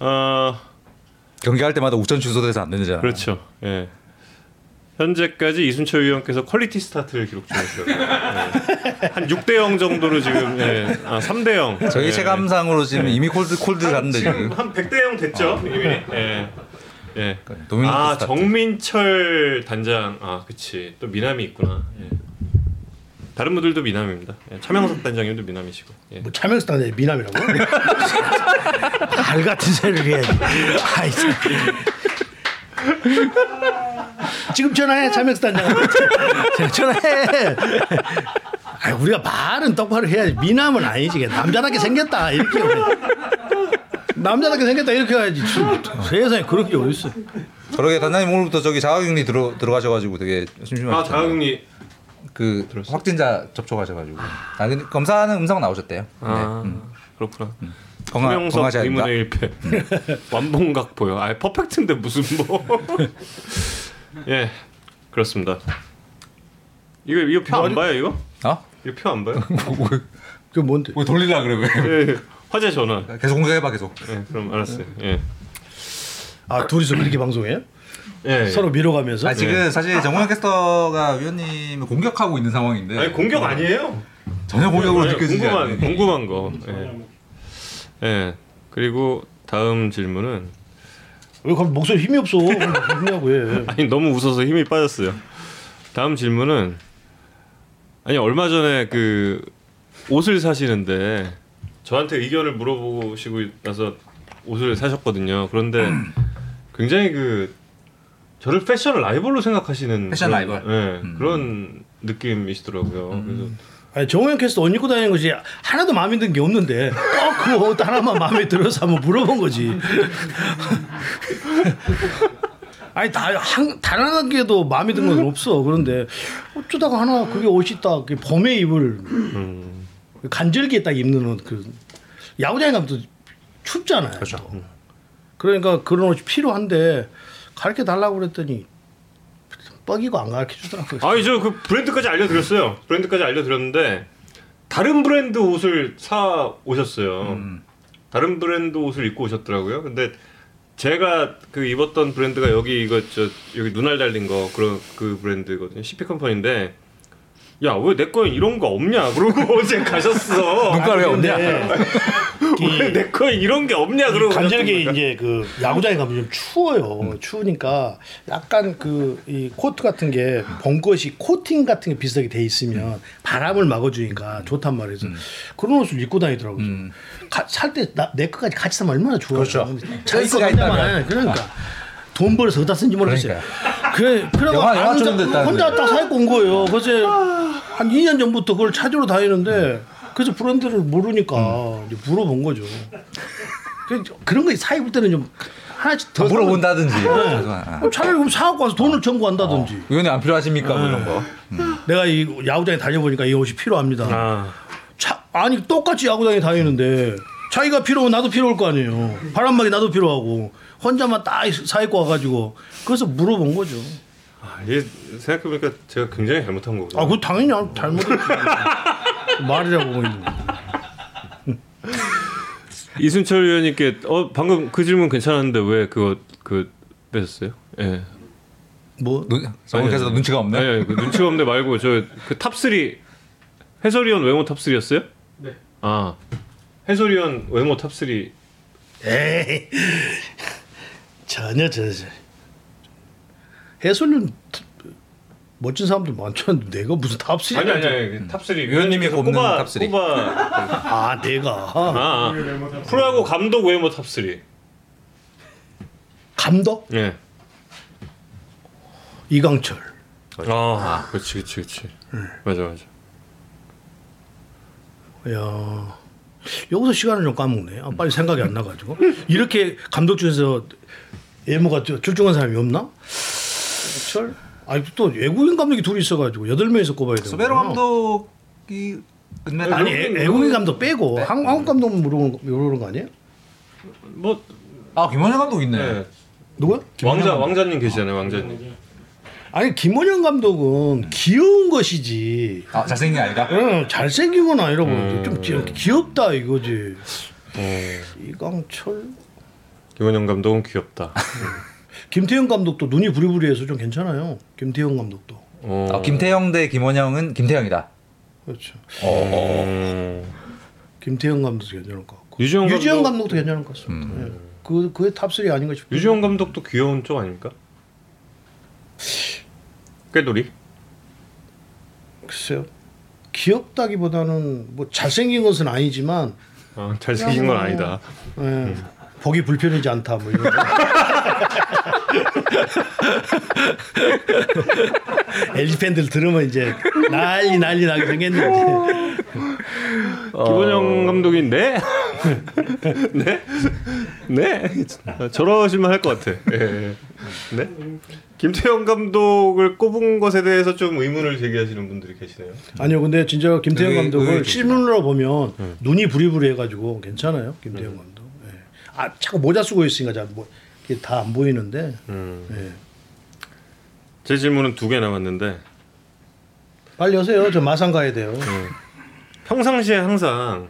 어, 경기할 때마다 우천 취소돼서 안 되잖아요. 그렇죠. 예. 현재까지 이순철 위원께서 quality start를 기록 중이시고요. 예. 한 6대 0 정도로 지금 예. 아, 3대 0. 저희 예. 체감상으로 지금 이미 콜드 콜드 갔는데 지금 한 100대 0 됐죠, 이미. 예. 예. 아, 스타트. 정민철 단장. 아, 그치. 또 미남이 있구나. 예. 다른 분들도 미남입니다. 예. 차명석 단장님도 미남이시고. 예. 뭐 차명스탄의 미남이라고? (laughs) 알 같은 소리를 해야지. 아이 참. 지금 전화해 차명스탄장한테. 전화해. 아, 우리가 말은 똑바로 해야지. 미남은 아니지. 남자답게 생겼다 이렇게. 남자답게 생겼다 이렇게 해야지. 세상에 그런 게 어딨어. 그러게 단장님 오늘부터 저기 자가격리 들어 들어가셔가지고 되게 심심하셨죠. 아, 자가격리. 그 들었어요. 확진자 접촉하셔가지고 아 근데 검사는 음성 나오셨대요. 아, 네. 그렇구나. 건강 차명석 건강하셔야 됩니다. 2분의 1패. 완봉각 보여. 아, 퍼펙트인데 무슨 뭐. (laughs) 예. 그렇습니다. 이거 이거 표 안 봐요, 이거? 어? 이거 표 안 봐요? (laughs) 그 뭔데? 왜 돌리려 그래 왜? 예. 화제 전화. 계속 공개해봐 계속. 예, 그럼 알았어요. 예. 아 둘이서 그렇게 방송해? 예. 서로 밀어가면서? 아 지금 사실 정우영 캐스터가 위원님을 공격하고 있는 상황인데 아니 공격 아니에요. 전혀 공격으로 아니, 느껴지지 궁금한 않네. 궁금한 거. 예. 예. 그리고 다음 질문은 왜 갑자기 목소리 힘이 없어? 뭐냐고 해. (laughs) 아니 너무 웃어서 힘이 빠졌어요. 다음 질문은 아니 얼마 전에 그 옷을 사시는데 저한테 의견을 물어보시고 나서 옷을 사셨거든요. 그런데 굉장히 그 저를 패션 라이벌로 생각하시는 패션 그런, 라이벌? 예, 그런 느낌이시더라고요. 그래서 아니 정우영 캐스터 옷 입고 다니는 것이 하나도 마음에 드는 게 없는데 꼭그옷 하나만 마음에 들어서 한번 물어본 거지. (laughs) 아니 다 한 다른 게도 마음에 드는 건 없어. 그런데 어쩌다가 하나 그게 옷이 딱 봄에 입을 음, 간절기에 딱 입는 옷 그 야구장에 가면 또 춥잖아요. 그렇죠. 또. 그러니까 그런 옷이 필요한데 가르쳐 달라고 그랬더니 뻐기고 안 가르쳐 주더라고요. 아니 저 그 브랜드까지 알려드렸어요. 브랜드까지 알려드렸는데 다른 브랜드 옷을 사 오셨어요. 음. 다른 브랜드 옷을 입고 오셨더라고요. 근데 제가 그 입었던 브랜드가 여기 이거 저 여기 눈알 달린 거 그런 그 브랜드거든요. CP 컴퍼니인데 야 왜 내 거에 이런 거 없냐? 그러고 (laughs) 어제 가셨어. 왜 없냐? 왜내 거에 이런 게 없냐? 그러고 간절기. 이제 그 야구장에 가면 좀 추워요. 음. 추우니까 약간 그 이 코트 같은 게 벙것이 코팅 같은 게 비슷하게 돼 있으면 바람을 막아주니까 좋단 말이에요. 그래서 그런 옷을 입고 다니더라고요. 음. 살때내 거까지 같이 사면 얼마나 좋아요. 그렇죠. 혼자만 있다면. 그러니까. 돈 벌어서 어디다 쓴지 모르겠어요. 그래, 그래가 영화- 영화 아는 자- 촬영됐다는데. 혼자 딱 사입고 온 거예요. 그래서 한 2년 전부터 그걸 찾으러 다니는데 그래서 브랜드를 모르니까 음. 이제 물어본 거죠. 그- 그런 거 사입을 때는 좀 하나씩 더더 물어본다든지. 사면- 아. 어, 차라리 그럼 사갖고 와서 돈을 청구한다든지. 의원님 안 필요하십니까? 뭐 이런 거. 내가 이 야구장에 다녀보니까 이 옷이 필요합니다. 아, 차, 아니 똑같이 야구장에 다니는데 자기가 필요하면 나도 필요할 거 아니에요. 바람막이 나도 필요하고 혼자만 딱 사입고 와가지고 그래서 물어본 거죠. 아, 이게 생각해보니까 제가 굉장히 잘못한 거거든요. 아, 그거 당연히 안- 잘못했지. (laughs) 말이라고 뭐 있는. (laughs) 이순철 위원님께 어 방금 그 질문 괜찮았는데 왜 그거 그 빼셨어요? 예. 뭐 아니, 눈치가 없네. 아니, 아니, 그 눈치가 없네 말고 저 그 탑3 해설위원 외모 top3였어요? 네. 아 해설위원 외모 top3 에이 전혀 전혀 해설은 멋진 사람들 많잖아. 내가 무슨 top3 아니 아니 아니. 그 top3 위원님이 꼽는 꼽아, top3. 아 꼽아 아, 내가? 아. 프로야구 감독 외모 top3 감독? 예. 이강철. 아, 그렇지 그렇지 그렇지. 맞아 맞아. 야 여기서 시간을 좀 까먹네. 아, 빨리 생각이 안 나가지고. 이렇게 감독 중에서 외모가 좀 출중한 사람이 없나? 철? 아니 또 외국인 감독이 둘이 있어가지고 여덟 명에서 꼽아야 돼. 수베로 감독이 은메달 아니 애- 외국인 감독 빼고 네. 한- 한국 감독 물어보는 거, 물어보는 거 아니에요? 뭐 아 김원현 감독 있네. 네. 누구야? 왕자 왕자님 계시잖아요 왕자님 아니 김원영 감독은 귀여운 것이지. 아 잘생긴 게 아니다. 응, 잘생긴 건 아니라고 음. 좀 귀- 귀엽다 이거지. 어, 이강철, 김원영 감독은 귀엽다 (laughs) 김태형 감독도 눈이 부리부리해서 좀 괜찮아요. 김태형 감독도 어, 아, 김태형 대 김원영은 김태형이다. 그렇죠. 어, 김태형 감독도 괜찮을 것 같고 유지영 유지영 감독- 감독도 괜찮을 것 같습니다. 예. 그 그의 top3 아닌가 싶어요. 류지현 감독도 귀여운 쪽 아닙니까? 꾀돌이? 글쎄요. 귀엽다기보다는 뭐 잘생긴 것은 아니지만 아, 잘생긴 건 아니다. 예, 보기 불편하지 않다 뭐 이런. LG (laughs) 팬들 들으면 이제 난리 난리 나게 생겼는데 김원영 감독이 네? (laughs) 네? 네? 저러실만 할 것 같아. 예, 예. 네? 김태형 감독을 꼽은 것에 대해서 좀 의문을 제기하시는 분들이 계시네요. 아니요 근데 진짜 김태형 감독을. 실물로 보면 눈이 부리부리해가지고 괜찮아요 김태형 감독. 예. 아 자꾸 모자 쓰고 있으니까 잘 뭐 다안 보이는데. 음. 예. 제 질문은 두 개 남았는데 빨리 오세요. 저 마산 가야 돼요. 평상시에 항상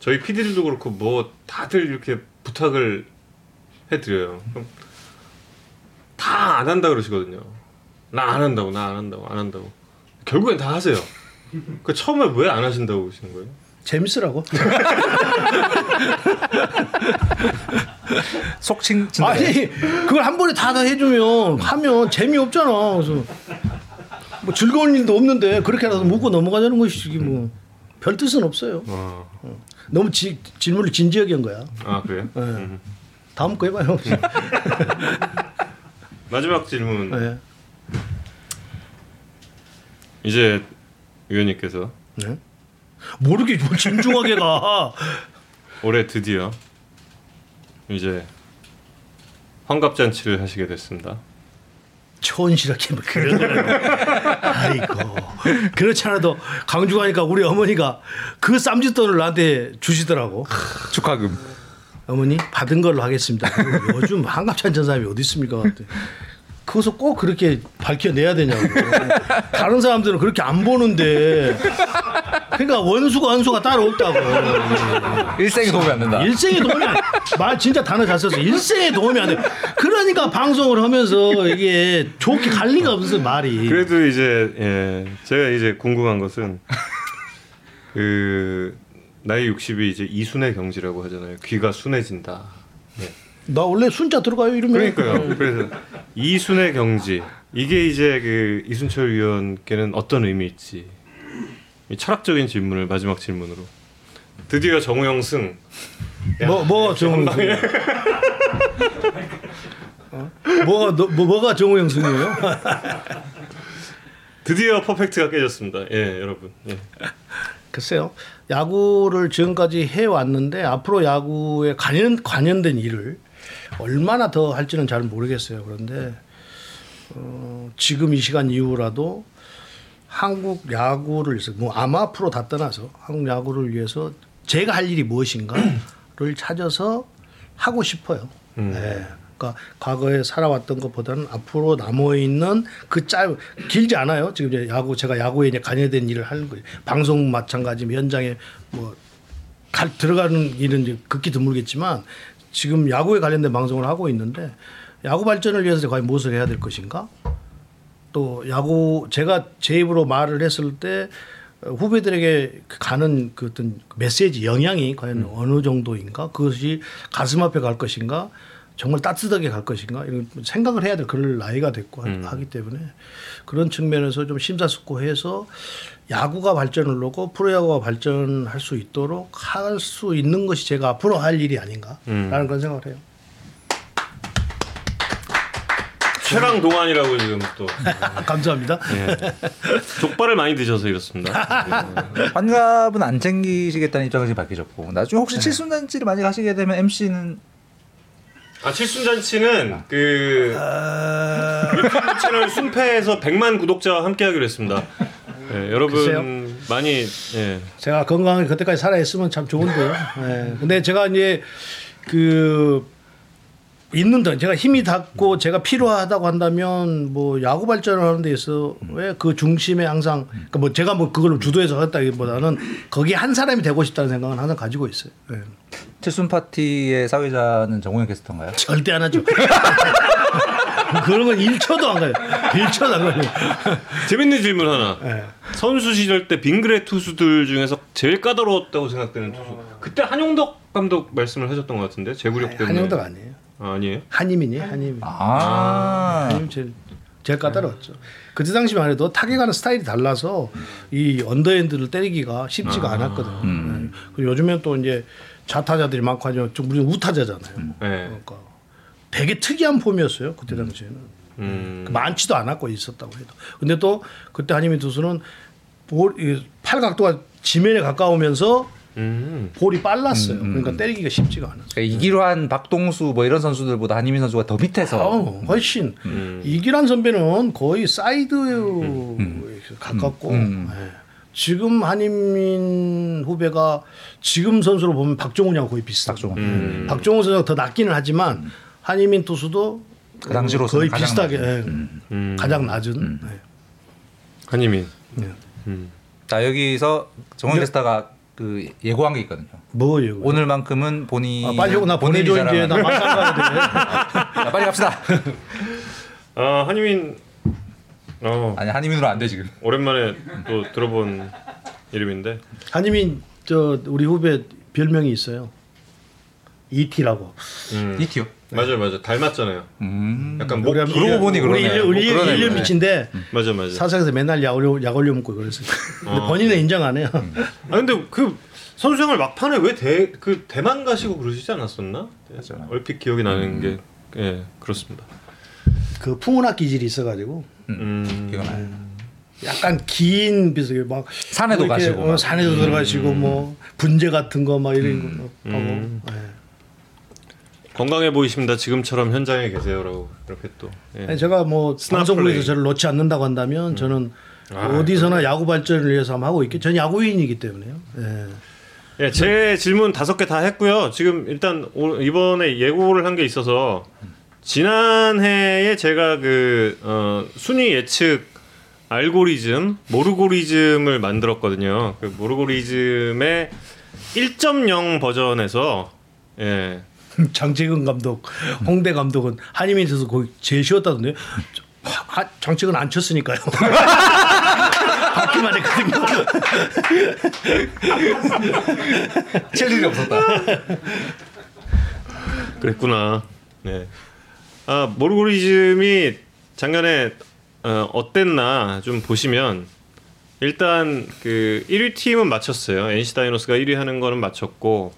저희 PD들도 그렇고 뭐 다들 이렇게 부탁을 해드려요. 다 안 한다 그러시거든요. 나 안 한다고, 나 안 한다고, 안 한다고. 결국엔 다 하세요. 그 처음에 왜 안 하신다고 그러시는 거예요? 재밌으라고. (laughs) 속칭. 아니 그걸 한 번에 다 다 해주면 하면 재미 없잖아. 그래서 뭐 즐거운 일도 없는데 그렇게라도 묻고 넘어가자는 것이지 뭐. 별 뜻은 없어요. 와. 너무 지, 질문을 진지하게 한 거야. 아 그래요? 네. 음. 다음 거 해봐요. (laughs) 마지막 질문. 네. 이제 위원님께서 네. 모르게 뭐 진중하게 가. (laughs) 올해 드디어 이제 환갑 잔치를 하시게 됐습니다. 촌스럽게 뭐 그러더라고. 아이고. 그렇지 않아도 강주 가니까 우리 어머니가 그 쌈짓돈을 나한테 주시더라고. 축하금. 어머니 받은 걸로 하겠습니다. 요즘 한갑 찬 전 사람이 어디 있습니까? 그것을 꼭 그렇게 밝혀내야 되냐고. 다른 사람들은 그렇게 안 보는데. 그러니까 원수가 원수가 따로 없다고. 일생에 도움이 안 된다. 일생에 도움이 안 말 진짜 단어 잘 썼어. 일생에 도움이 안 돼. 그러니까 방송을 하면서 이게 좋게 갈 리가 없어 말이. 그래도 이제 예 제가 이제 궁금한 것은 그 나이 60이 이제 이순의 경지라고 하잖아요. 귀가 순해진다. 네. 나 원래 순자 들어가요 이러면. 그러니까요. 그래서 이순의 경지 이게 이제 그 이순철 위원께는 어떤 의미일지 이 철학적인 질문을 마지막 질문으로 드디어 정우영 승 뭐, 뭐, 정우 방에 어? 뭐가, 너, 뭐, 뭐가 정우영 승이에요? (laughs) 드디어 퍼펙트가 깨졌습니다. 예, 여러분. 예. 글쎄요. 야구를 지금까지 해 왔는데 앞으로 야구에 관련, 관련된 일을 얼마나 더 할지는 잘 모르겠어요. 그런데 어, 지금 이 시간 이후라도 한국 야구를 위해서 뭐 아마 프로 다 떠나서 한국 야구를 위해서 제가 할 일이 무엇인가를 찾아서 하고 싶어요. 네. 그러니까 과거에 살아왔던 것보다는 앞으로 남아 있는 그 짧 길지 않아요. 지금 이제 야구 제가 야구에 이제 관여된 일을 하는 거예요. 방송 마찬가지 현장에 뭐 갈, 들어가는 일은 이제 극히 드물겠지만 지금 야구에 관련된 방송을 하고 있는데 야구 발전을 위해서 과연 무엇을 해야 될 것인가? 또 야구 제가 제 입으로 말을 했을 때 후배들에게 가는 그 어떤 메시지 영향이 과연 어느 정도인가? 그것이 가슴 앞에 갈 것인가? 정말 따뜻하게 갈 것인가? 이런 생각을 해야 될 그럴 나이가 됐고 하- 하기 때문에 그런 측면에서 좀 심사숙고해서 야구가 발전을 하고 프로야구가 발전할 수 있도록 할 수 있는 것이 제가 앞으로 할 일이 아닌가라는 그런 생각을 해요. 최강 동안이라고 지금 또 (laughs) 감사합니다. 예. 족발을 많이 드셔서 이렇습니다. 환갑은 안 챙기시겠다는 입장을 지금 밝히셨고 나중에 혹시 칠순잔치를 많이 가시게 되면 MC는 아 칠순잔치는 그 유튜브 채널 순패에서 100만 구독자와 함께하기로 했습니다. 예, 여러분 글쎄요. 많이 예. 제가 건강하게 그때까지 살아 있으면 참 좋은데요. 예. 근데 제가 이제 그 있는 동 제가 힘이 닿고 제가 필요하다고 한다면 뭐 야구 발전을 하는 데 있어 왜 그 중심에 항상 그러니까 뭐 제가 뭐 그걸 주도해서 하겠다기보다는 거기 한 사람이 되고 싶다는 생각은 항상 가지고 있어요. 예. 칠순 파티의 사회자는 정우영 캐스터인가요? 절대 안 하죠. (laughs) 그런 건 1초도 안 가요. 1초도 안 가요. (laughs) 재밌는 질문 하나. 예. 선수 시절 때 빙그레 투수들 중에서 제일 까다로웠다고 생각되는 투수. 그때 한용덕 감독 말씀을 하셨던 것 같은데 제구력 때문에. 한영덕 아니에요. 아, 아니에요? 한이민이 한이민. 아, 아니면 제일 제일 까다로웠죠. 그때 당시만 해도 타격하는 스타일이 달라서 이 언더핸드를 때리기가 쉽지가 않았거든요. 네. 그리고 요즘엔 또 이제 좌타자들이 많고 하죠. 좀 우리는 우타자잖아요. 네. 그러니까 되게 특이한 폼이었어요. 그때 당시에는 음. 많지도 않았고 있었다고 해도. 근데 또 그때 한희민 투수는 볼, 이 팔각도가 지면에 가까우면서 음. 볼이 빨랐어요. 그러니까 때리기가 쉽지가 않았어요. 그러니까 이길환 박동수 뭐 이런 선수들보다 한희민 선수가 더 밑에서 어, 훨씬 이길환 선배는 거의 사이드 가깝고 예. 지금 한희민 후배가 지금 선수로 보면 박종훈이랑 거의 비슷하고 박종훈. 음. 박종훈 선수가 더 낫기는 하지만 한인민 투수도 그 당시로서는 거의 가장 비슷하게 낮은. 예. 음. 가장 낮은 예. 한이민. 예. 음. 자 여기서 네. 캐스터가 그 예고한 게 있거든요. 뭐예요? 이거? 오늘만큼은 본인 아, 빨리 나 본인이 보내줘 이제 나 마산 가야 돼. 자, 빨리 갑시다. 아 한이민. 어 아니 한희민으로 안 돼 지금. 오랜만에 또 들어본 이름인데. 한이민 저 우리 후배 별명이 있어요. 이티라고. 음. 이티요. 맞아요, 맞아요. 닮았잖아요. 음. 약간 목 우리 그러고 보니 우리 그러네. 일년 우리 뭐 그러네, 일년 그러네. 밑인데 맞아, 맞아. 사석에서 맨날 약 올려 약 올려 먹고 그랬어요. 근데 어. 본인은 인정 안 해요. 아 근데 그 선수 생활 막판에 왜 대 그 대만 가시고 그러시지 않았었나? 맞아요. 얼핏 기억이 나는 게 예, 그렇습니다. 그 풍운학 기질이 있어가지고 음. 기가 나요. 약간 긴 비슷하게 막 산에도 뭐 이렇게, 가시고 어, 막. 산에도 들어가시고 뭐 분재 같은 거 막 이런 거 하고 음. 예. 건강해 보이십니다. 지금처럼 현장에 계세요라고 이렇게 또. 예. 아니, 제가 뭐 방송국에서. 저를 놓지 않는다고 한다면 저는 아, 어디서나 야구 발전을 위해서 하고 있겠. 전 야구인이기 때문에요. 예. 예, 제 질문 다섯 개 다 했고요. 지금 일단 오- 이번에 예고를 한 게 있어서 지난해에 제가 그 어, 순위 예측 알고리즘 모르고리즘을 만들었거든요. 그 모르고리즘의 1.0 버전에서 예. (laughs) 장채근 감독, 홍대 감독은 한이민에서 거의 제일 쉬웠다던데. 아, 장채근 안 쳤으니까요. (laughs) 받기만 했거든요. (laughs) 칠 일이 없었다. 그랬구나. 네. 아 모르고리즘이 작년에 어, 어땠나 좀 보시면 일단 그 1위 팀은 맞췄어요. NC 다이노스가 1위 하는 거는 맞췄고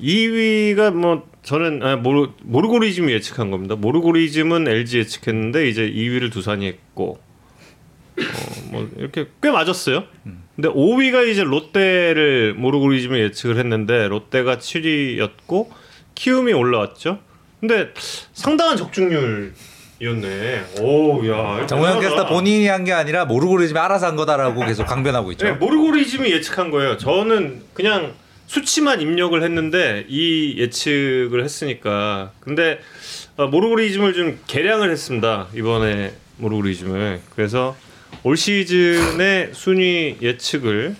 2위가 뭐 저는 아, 모르 모르고리즘이 예측한 겁니다. 모르고리즘은 LG 예측했는데 이제 2위를 두산이 했고 어, 뭐 이렇게 꽤 맞았어요. 근데 5위가 이제 롯데를 모르고리즘을 예측을 했는데 롯데가 7위였고 키움이 올라왔죠. 근데 상당한 적중률 이었네. 오, 야. 정우영 캐스터. 본인이 한 게 아니라 모르고리즘이 알아서 한 거다라고 계속 강변하고 있죠. 네, 모르고리즘이 예측한 거예요. 저는 그냥 수치만 입력을 했는데 이 예측을 했으니까. 근데 어, 모르고리즘을 좀 개량을 했습니다. 이번에 모르고리즘을. 그래서 올 시즌의 순위 예측을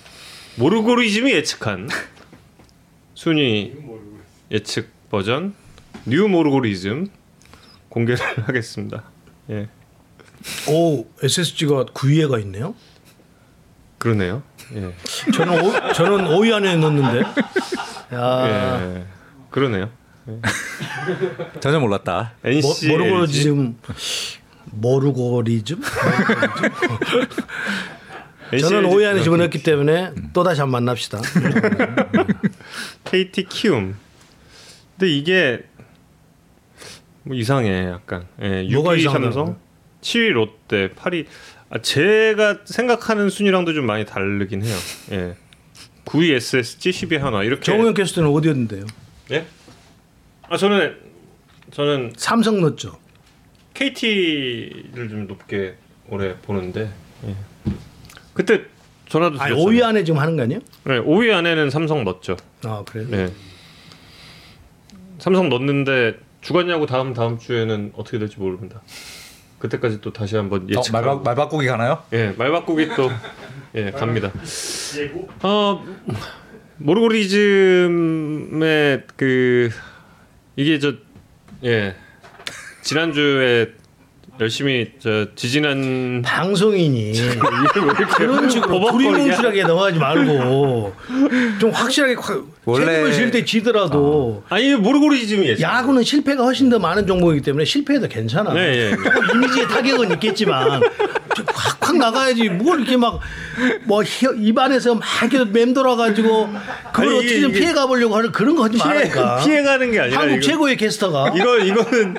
모르고리즘이 예측한 순위 예측 버전 new 모르고리즘 공개를 (laughs) 하겠습니다. 예. 오, SSG가 9위에가 있네요. 그러네요. 예. 저는 오, 저는 5위 안에 넣었는데. 야, 예. 그러네요. 전혀 몰랐다. 모, NC 모르고리즘 모르고리즘? 저는 5위 안에 집어넣었기 때문에 또 다시 한번 만납시다. KT 키움. 근데 이게 뭐 이상해 약간. 예, 뭐가 6위 이상하다고요? 삼성, 7위 롯데, 8위. 아, 제가 생각하는 순위랑도 좀 많이 다르긴 해요. 예. 9위 SSG, 10위 한화 이렇게. 정우영 캐스터는 어디였는데요? 예? 아 저는 저는 삼성 넣었죠. KT를 좀 높게 올해 보는데. 예. 그때 전화도 드렸잖아요. 5위 안에 지금 하는 거 아니에요? 네, 5위 안에는 삼성 넣었죠. 아 그래요? 네. 삼성 넣었는데 주간 야구 다음 다음 주에는 어떻게 될지 모릅니다. 그때까지 또 다시 한번 어, 예측. 말, 바, 말 바꾸기 가나요? 예, 말 바꾸기 또 예, 갑니다. 어 모르고리즘의 그 이게 저 예. 지난주에 열심히 저 지지난 방송인이 (laughs) 그런 식으로? 두리뭉실하게 넘어가지 말고 좀 확실하게 확 원래- 책임을 질 때 지더라도 아니 모르고리즘이 예측. 야구는 실패가 훨씬 더 많은 종목이기 때문에 실패해도 괜찮아. 네, 예. 조금 이미지에 타격은 있겠지만 확확 나가야지. 뭘 이렇게 막뭐 입안에서 막 이렇게 맴돌아가지고 그걸 아니, 어떻게 좀 피해 가보려고 하는 그런 거 하지 피해 말라니까. (laughs) 피해 가는 게 아니라 한국 이거- 최고의 캐스터가. 이거 이거는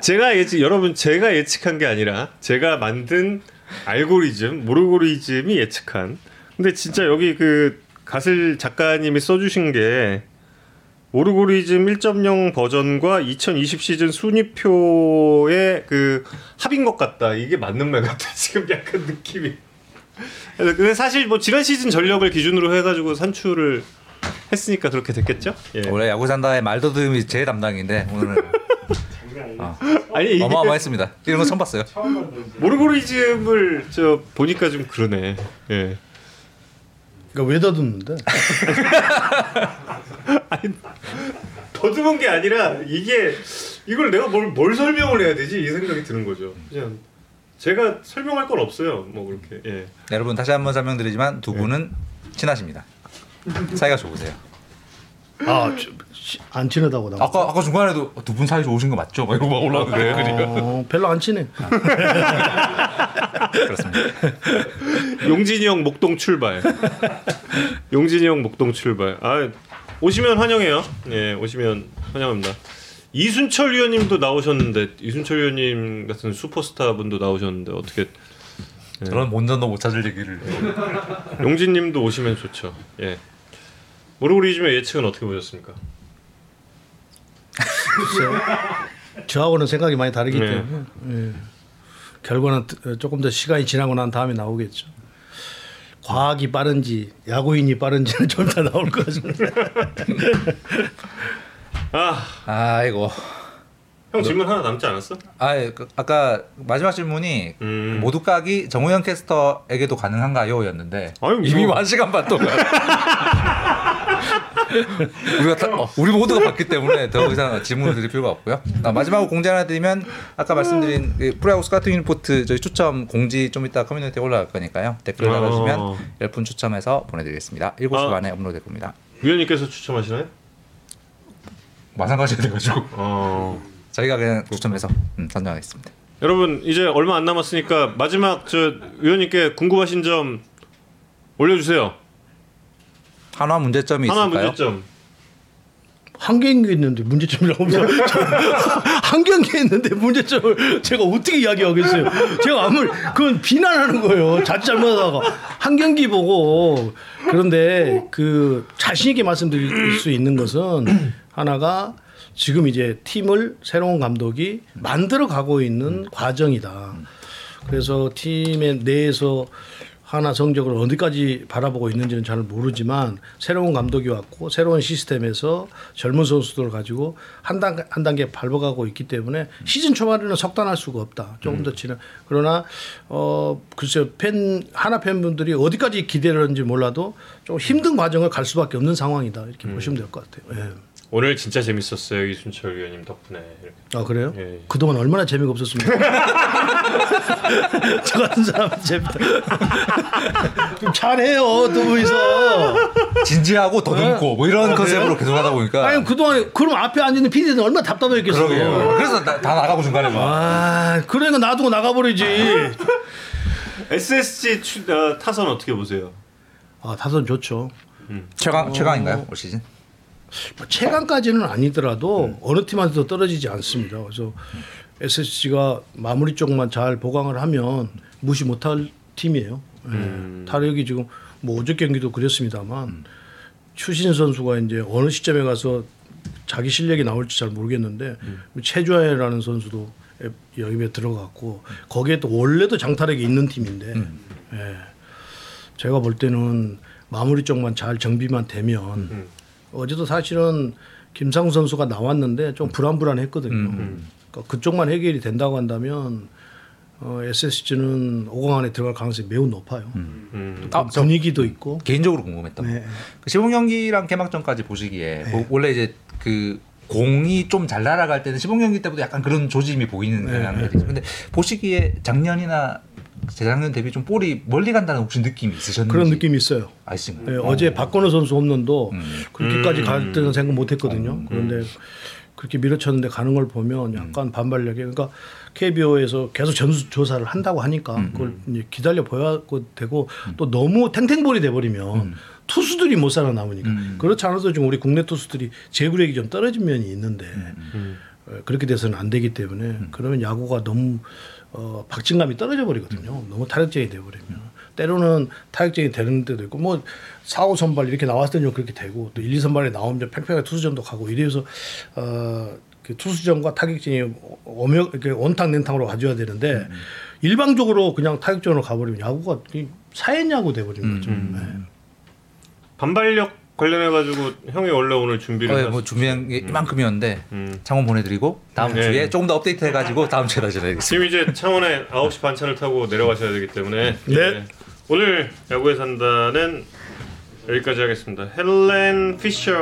제가 예측 여러분 제가 예측한 게 아니라 제가 만든 알고리즘 모르고리즘이 예측한. 근데 진짜 여기 그 가슬 작가님이 써주신 게 모르고리즘 1.0 버전과 2020 시즌 순위표의 그 합인 것 같다 이게 맞는 말 같아 (laughs) 지금 약간 느낌이 근데 사실 뭐 지난 시즌 전력을 기준으로 해가지고 산출을 했으니까 그렇게 됐겠죠? 예. 원래 야구 산다의 말더듬이 제 담당인데 오늘은 아니 이게 어마어마했습니다. 이런 거 처음 봤어요. 모르고리즘을 저 보니까 좀 그러네. 예. 그러니까 왜 더듬는데? (laughs) 더듬은 게 아니라 이게 이걸 내가 뭘, 뭘 설명을 해야 되지 이 생각이 드는 거죠. 그냥 제가 설명할 건 없어요. 뭐 그렇게. 예. 네, 여러분 다시 한번 설명드리지만 두 분은 친하십니다. 사이가 좋으세요. 아, 저, 시- 안 친하다고 나. 아까 아까 중간에도 두 분 사이 좋으신 거 맞죠? 막 이러고 막 올라오는데 그러니까 어, 별로 안 친해. 그렇습니다. 용진이 형 목동 출발. 용진이 형 목동 출발. 아 오시면 환영해요. 예, 오시면 환영합니다. 이순철 위원님도 나오셨는데 이순철 위원님 같은 슈퍼스타 분도 나오셨는데 어떻게 저런 본전도 못 찾을 얘기를 (laughs) 용진님도 오시면 좋죠. 예. 모르고리즘의 예측은 어떻게 보셨습니까? 저하고는 생각이 많이 다르기 네. 때문에 예. 결과는 조금 더 시간이 지나고 난 다음에 나오겠죠. 과학이 빠른지 야구인이 빠른지는 좀 다 나올 것 같습니다. (laughs) 아, 아이고. 형 질문 하나 남지 않았어? 아, 그, 아까 마지막 질문이 음. 모두 까기 정우영 캐스터에게도 가능한가요?였는데 아유, 이미 뭐. 한 시간 반 동안 (laughs) (laughs) 우리가 다, 어, 우리 모두가 봤기 때문에 더 이상 질문을 드릴 필요가 없고요. 아, 마지막으로 공지 하나 드리면 아까 말씀드린 그 프로야구 scouting report 저희 추첨 공지 좀 이따 커뮤니티에 올라갈 거니까요. 댓글 어. 달아주시면 10분 추첨해서 보내드리겠습니다. 7시 아. 반에 업로드될 겁니다. 위원님께서 추첨하시나요? 마찬가지가 돼가지고 어. 저희가 그냥 추첨해서 음, 선정하겠습니다. 여러분 이제 얼마 안 남았으니까 마지막 저 위원님께 궁금하신 점 올려주세요. 한화 문제점이 하나 있을까요? 문제점. 한 경기 했는데 문제점이라고 하면 한 경기 했는데 문제점을 제가 어떻게 이야기하겠어요? 제가 아무 그건 비난하는 거예요. 자칫 잘못하다가 한 경기 보고 그런데 그 자신 있게 말씀드릴 수 있는 것은 하나가 지금 이제 팀을 새로운 감독이 만들어 가고 있는 과정이다. 그래서 팀의 내에서 하나 성적을 어디까지 바라보고 있는지는 잘 모르지만 새로운 감독이 왔고 새로운 시스템에서 젊은 선수들을 가지고 한 단계 한 단계 밟아가고 있기 때문에 시즌 초반에는 석단할 수가 없다. 조금 더 지나 그러나 어 글쎄요 팬 하나 팬분들이 어디까지 기대를 하는지 몰라도 좀 힘든 과정을 갈 수밖에 없는 상황이다 이렇게 보시면 될 것 같아요. 예. 오늘 진짜 재밌었어요 이순철 위원님 덕분에. 이렇게. 아 그래요? 예, 예. 그동안 얼마나 재미가 없었습니까? (laughs) 저 같은 사람 재밌다. 좀 잘해요 두 분이서. 진지하고 더듬고 뭐 이런 아, 컨셉으로 계속 하다 보니까 아니 그동안 그럼 앞에 앉아 있는 PD는 얼마나 답답했겠어. 그러게요. 그래서 나- 다 나가고 중간에 막 아 그러니까 놔두고 나가버리지. SSG 추, 어, 타선 어떻게 보세요? 아 타선 좋죠. 최강 최강인가요 올 시즌? 뭐 최강까지는 아니더라도 어느 팀한테도 떨어지지 않습니다. 그래서 SSG가 마무리 쪽만 잘 보강을 하면 무시 못할 팀이에요. 예. 타력이 지금 뭐 어저께 경기도 그랬습니다만 추신 선수가 이제 어느 시점에 가서 자기 실력이 나올지 잘 모르겠는데 최주하라는 선수도 여기에 들어갔고 거기에 또 원래도 장타력이 있는 팀인데 예. 제가 볼 때는 마무리 쪽만 잘 정비만 되면 어제도 사실은 김상우 선수가 나왔는데 좀 불안불안했거든요. 그러니까 그쪽만 해결이 된다고 한다면 어, SSG는 5강 안에 들어갈 가능성이 매우 높아요. 음. 아, 저 분위기도 있고. 개인적으로 궁금했던 네. 거. 그 시범 경기랑 개막전까지 보시기에 뭐 원래 이제 그 공이 좀 잘 날아갈 때는 시범 경기 때보다 약간 그런 조짐이 보이는 네, 경향들이 있어요. 근데 보시기에 작년이나 재작년 대비 좀 볼이 멀리 간다는 혹시 느낌이 있으셨는지? 그런 느낌이 있어요. 아시죠? 예, 어제 박건우 선수 홈런도 음. 그렇게까지 음. 갈 때는 생각 못했거든요. 그런데 그렇게 밀어쳤는데 가는 걸 보면 약간 반발력이 그러니까 KBO에서 계속 전수 조사를 한다고 하니까 그걸 기다려 보야 되고 또 너무 탱탱볼이 돼버리면 투수들이 못 살아남으니까. 그렇지 않아도 지금 우리 국내 투수들이 제구력이 좀 떨어진 면이 있는데 어, 그렇게 돼서는 안 되기 때문에 그러면 야구가 너무 어, 박진감이 떨어져 버리거든요. 너무 타격적이 돼 버리면 때로는 타격적이 되는 때도 있고 뭐 4, 5 선발 이렇게 나왔을 때는 그렇게 되고 또 1, 2 선발에 나오면 팽팽하게 투수전도 가고 이래서 어, 그 투수전과 타격전이 오며 이렇게 온탕 냉탕으로 가져야 되는데 일방적으로 그냥 타격전으로 가버리면 야구가 이 사회야구 돼버리는 거죠. 네. 반발력 관련해 가지고 형이 원래 오늘 준비를 어, 예, 했- 뭐 준비한 게 이만큼이었는데 음. 창원 보내드리고 다음 네. 주에 조금 더 업데이트 해가지고 다음 주에 다시 전해드리겠습니다. 지금 이제 창원에 9시 반차를 타고 내려가셔야 되기 때문에 네. 예. 오늘 야구에 산다는 여기까지 하겠습니다. 헬렌 피셔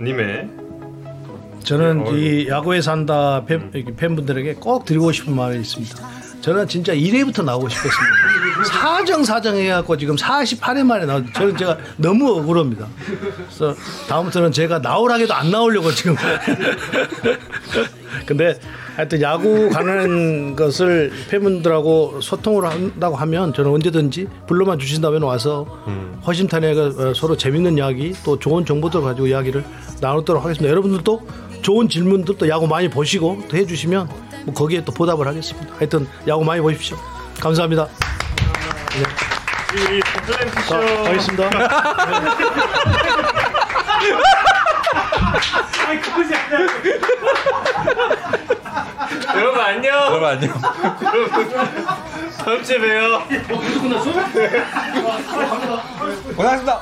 님의 저는 어이구. 이 야구에 산다 팬, 팬분들에게 꼭 드리고 싶은 말이 있습니다. 저는 진짜 1회부터 나오고 싶었습니다. 사정 사정 해갖고 지금 48회 만에 나오. 저는 제가 너무 억울합니다. 그래서 다음부터는 제가 나오라게도 안 나오려고 지금. (laughs) 근데 하여튼 야구 가는 것을 팬분들하고 소통을 한다고 하면 저는 언제든지 불러만 주신다면 와서 허심탄회가 서로 재밌는 이야기 또 좋은 정보들 가지고 이야기를 나누도록 하겠습니다. 여러분들도 좋은 질문들 또 야구 많이 보시고 또 해주시면 뭐 거기에 또 보답을 하겠습니다. 하여튼 야구 많이 보십시오. 감사합니다. 네. 이 플랜트 쇼. 가겠습니다. 여러분 안녕. 여러분 안녕. 다음 주에 봬요. 어, 무조건 나 수업해? 네. 고생하셨습니다.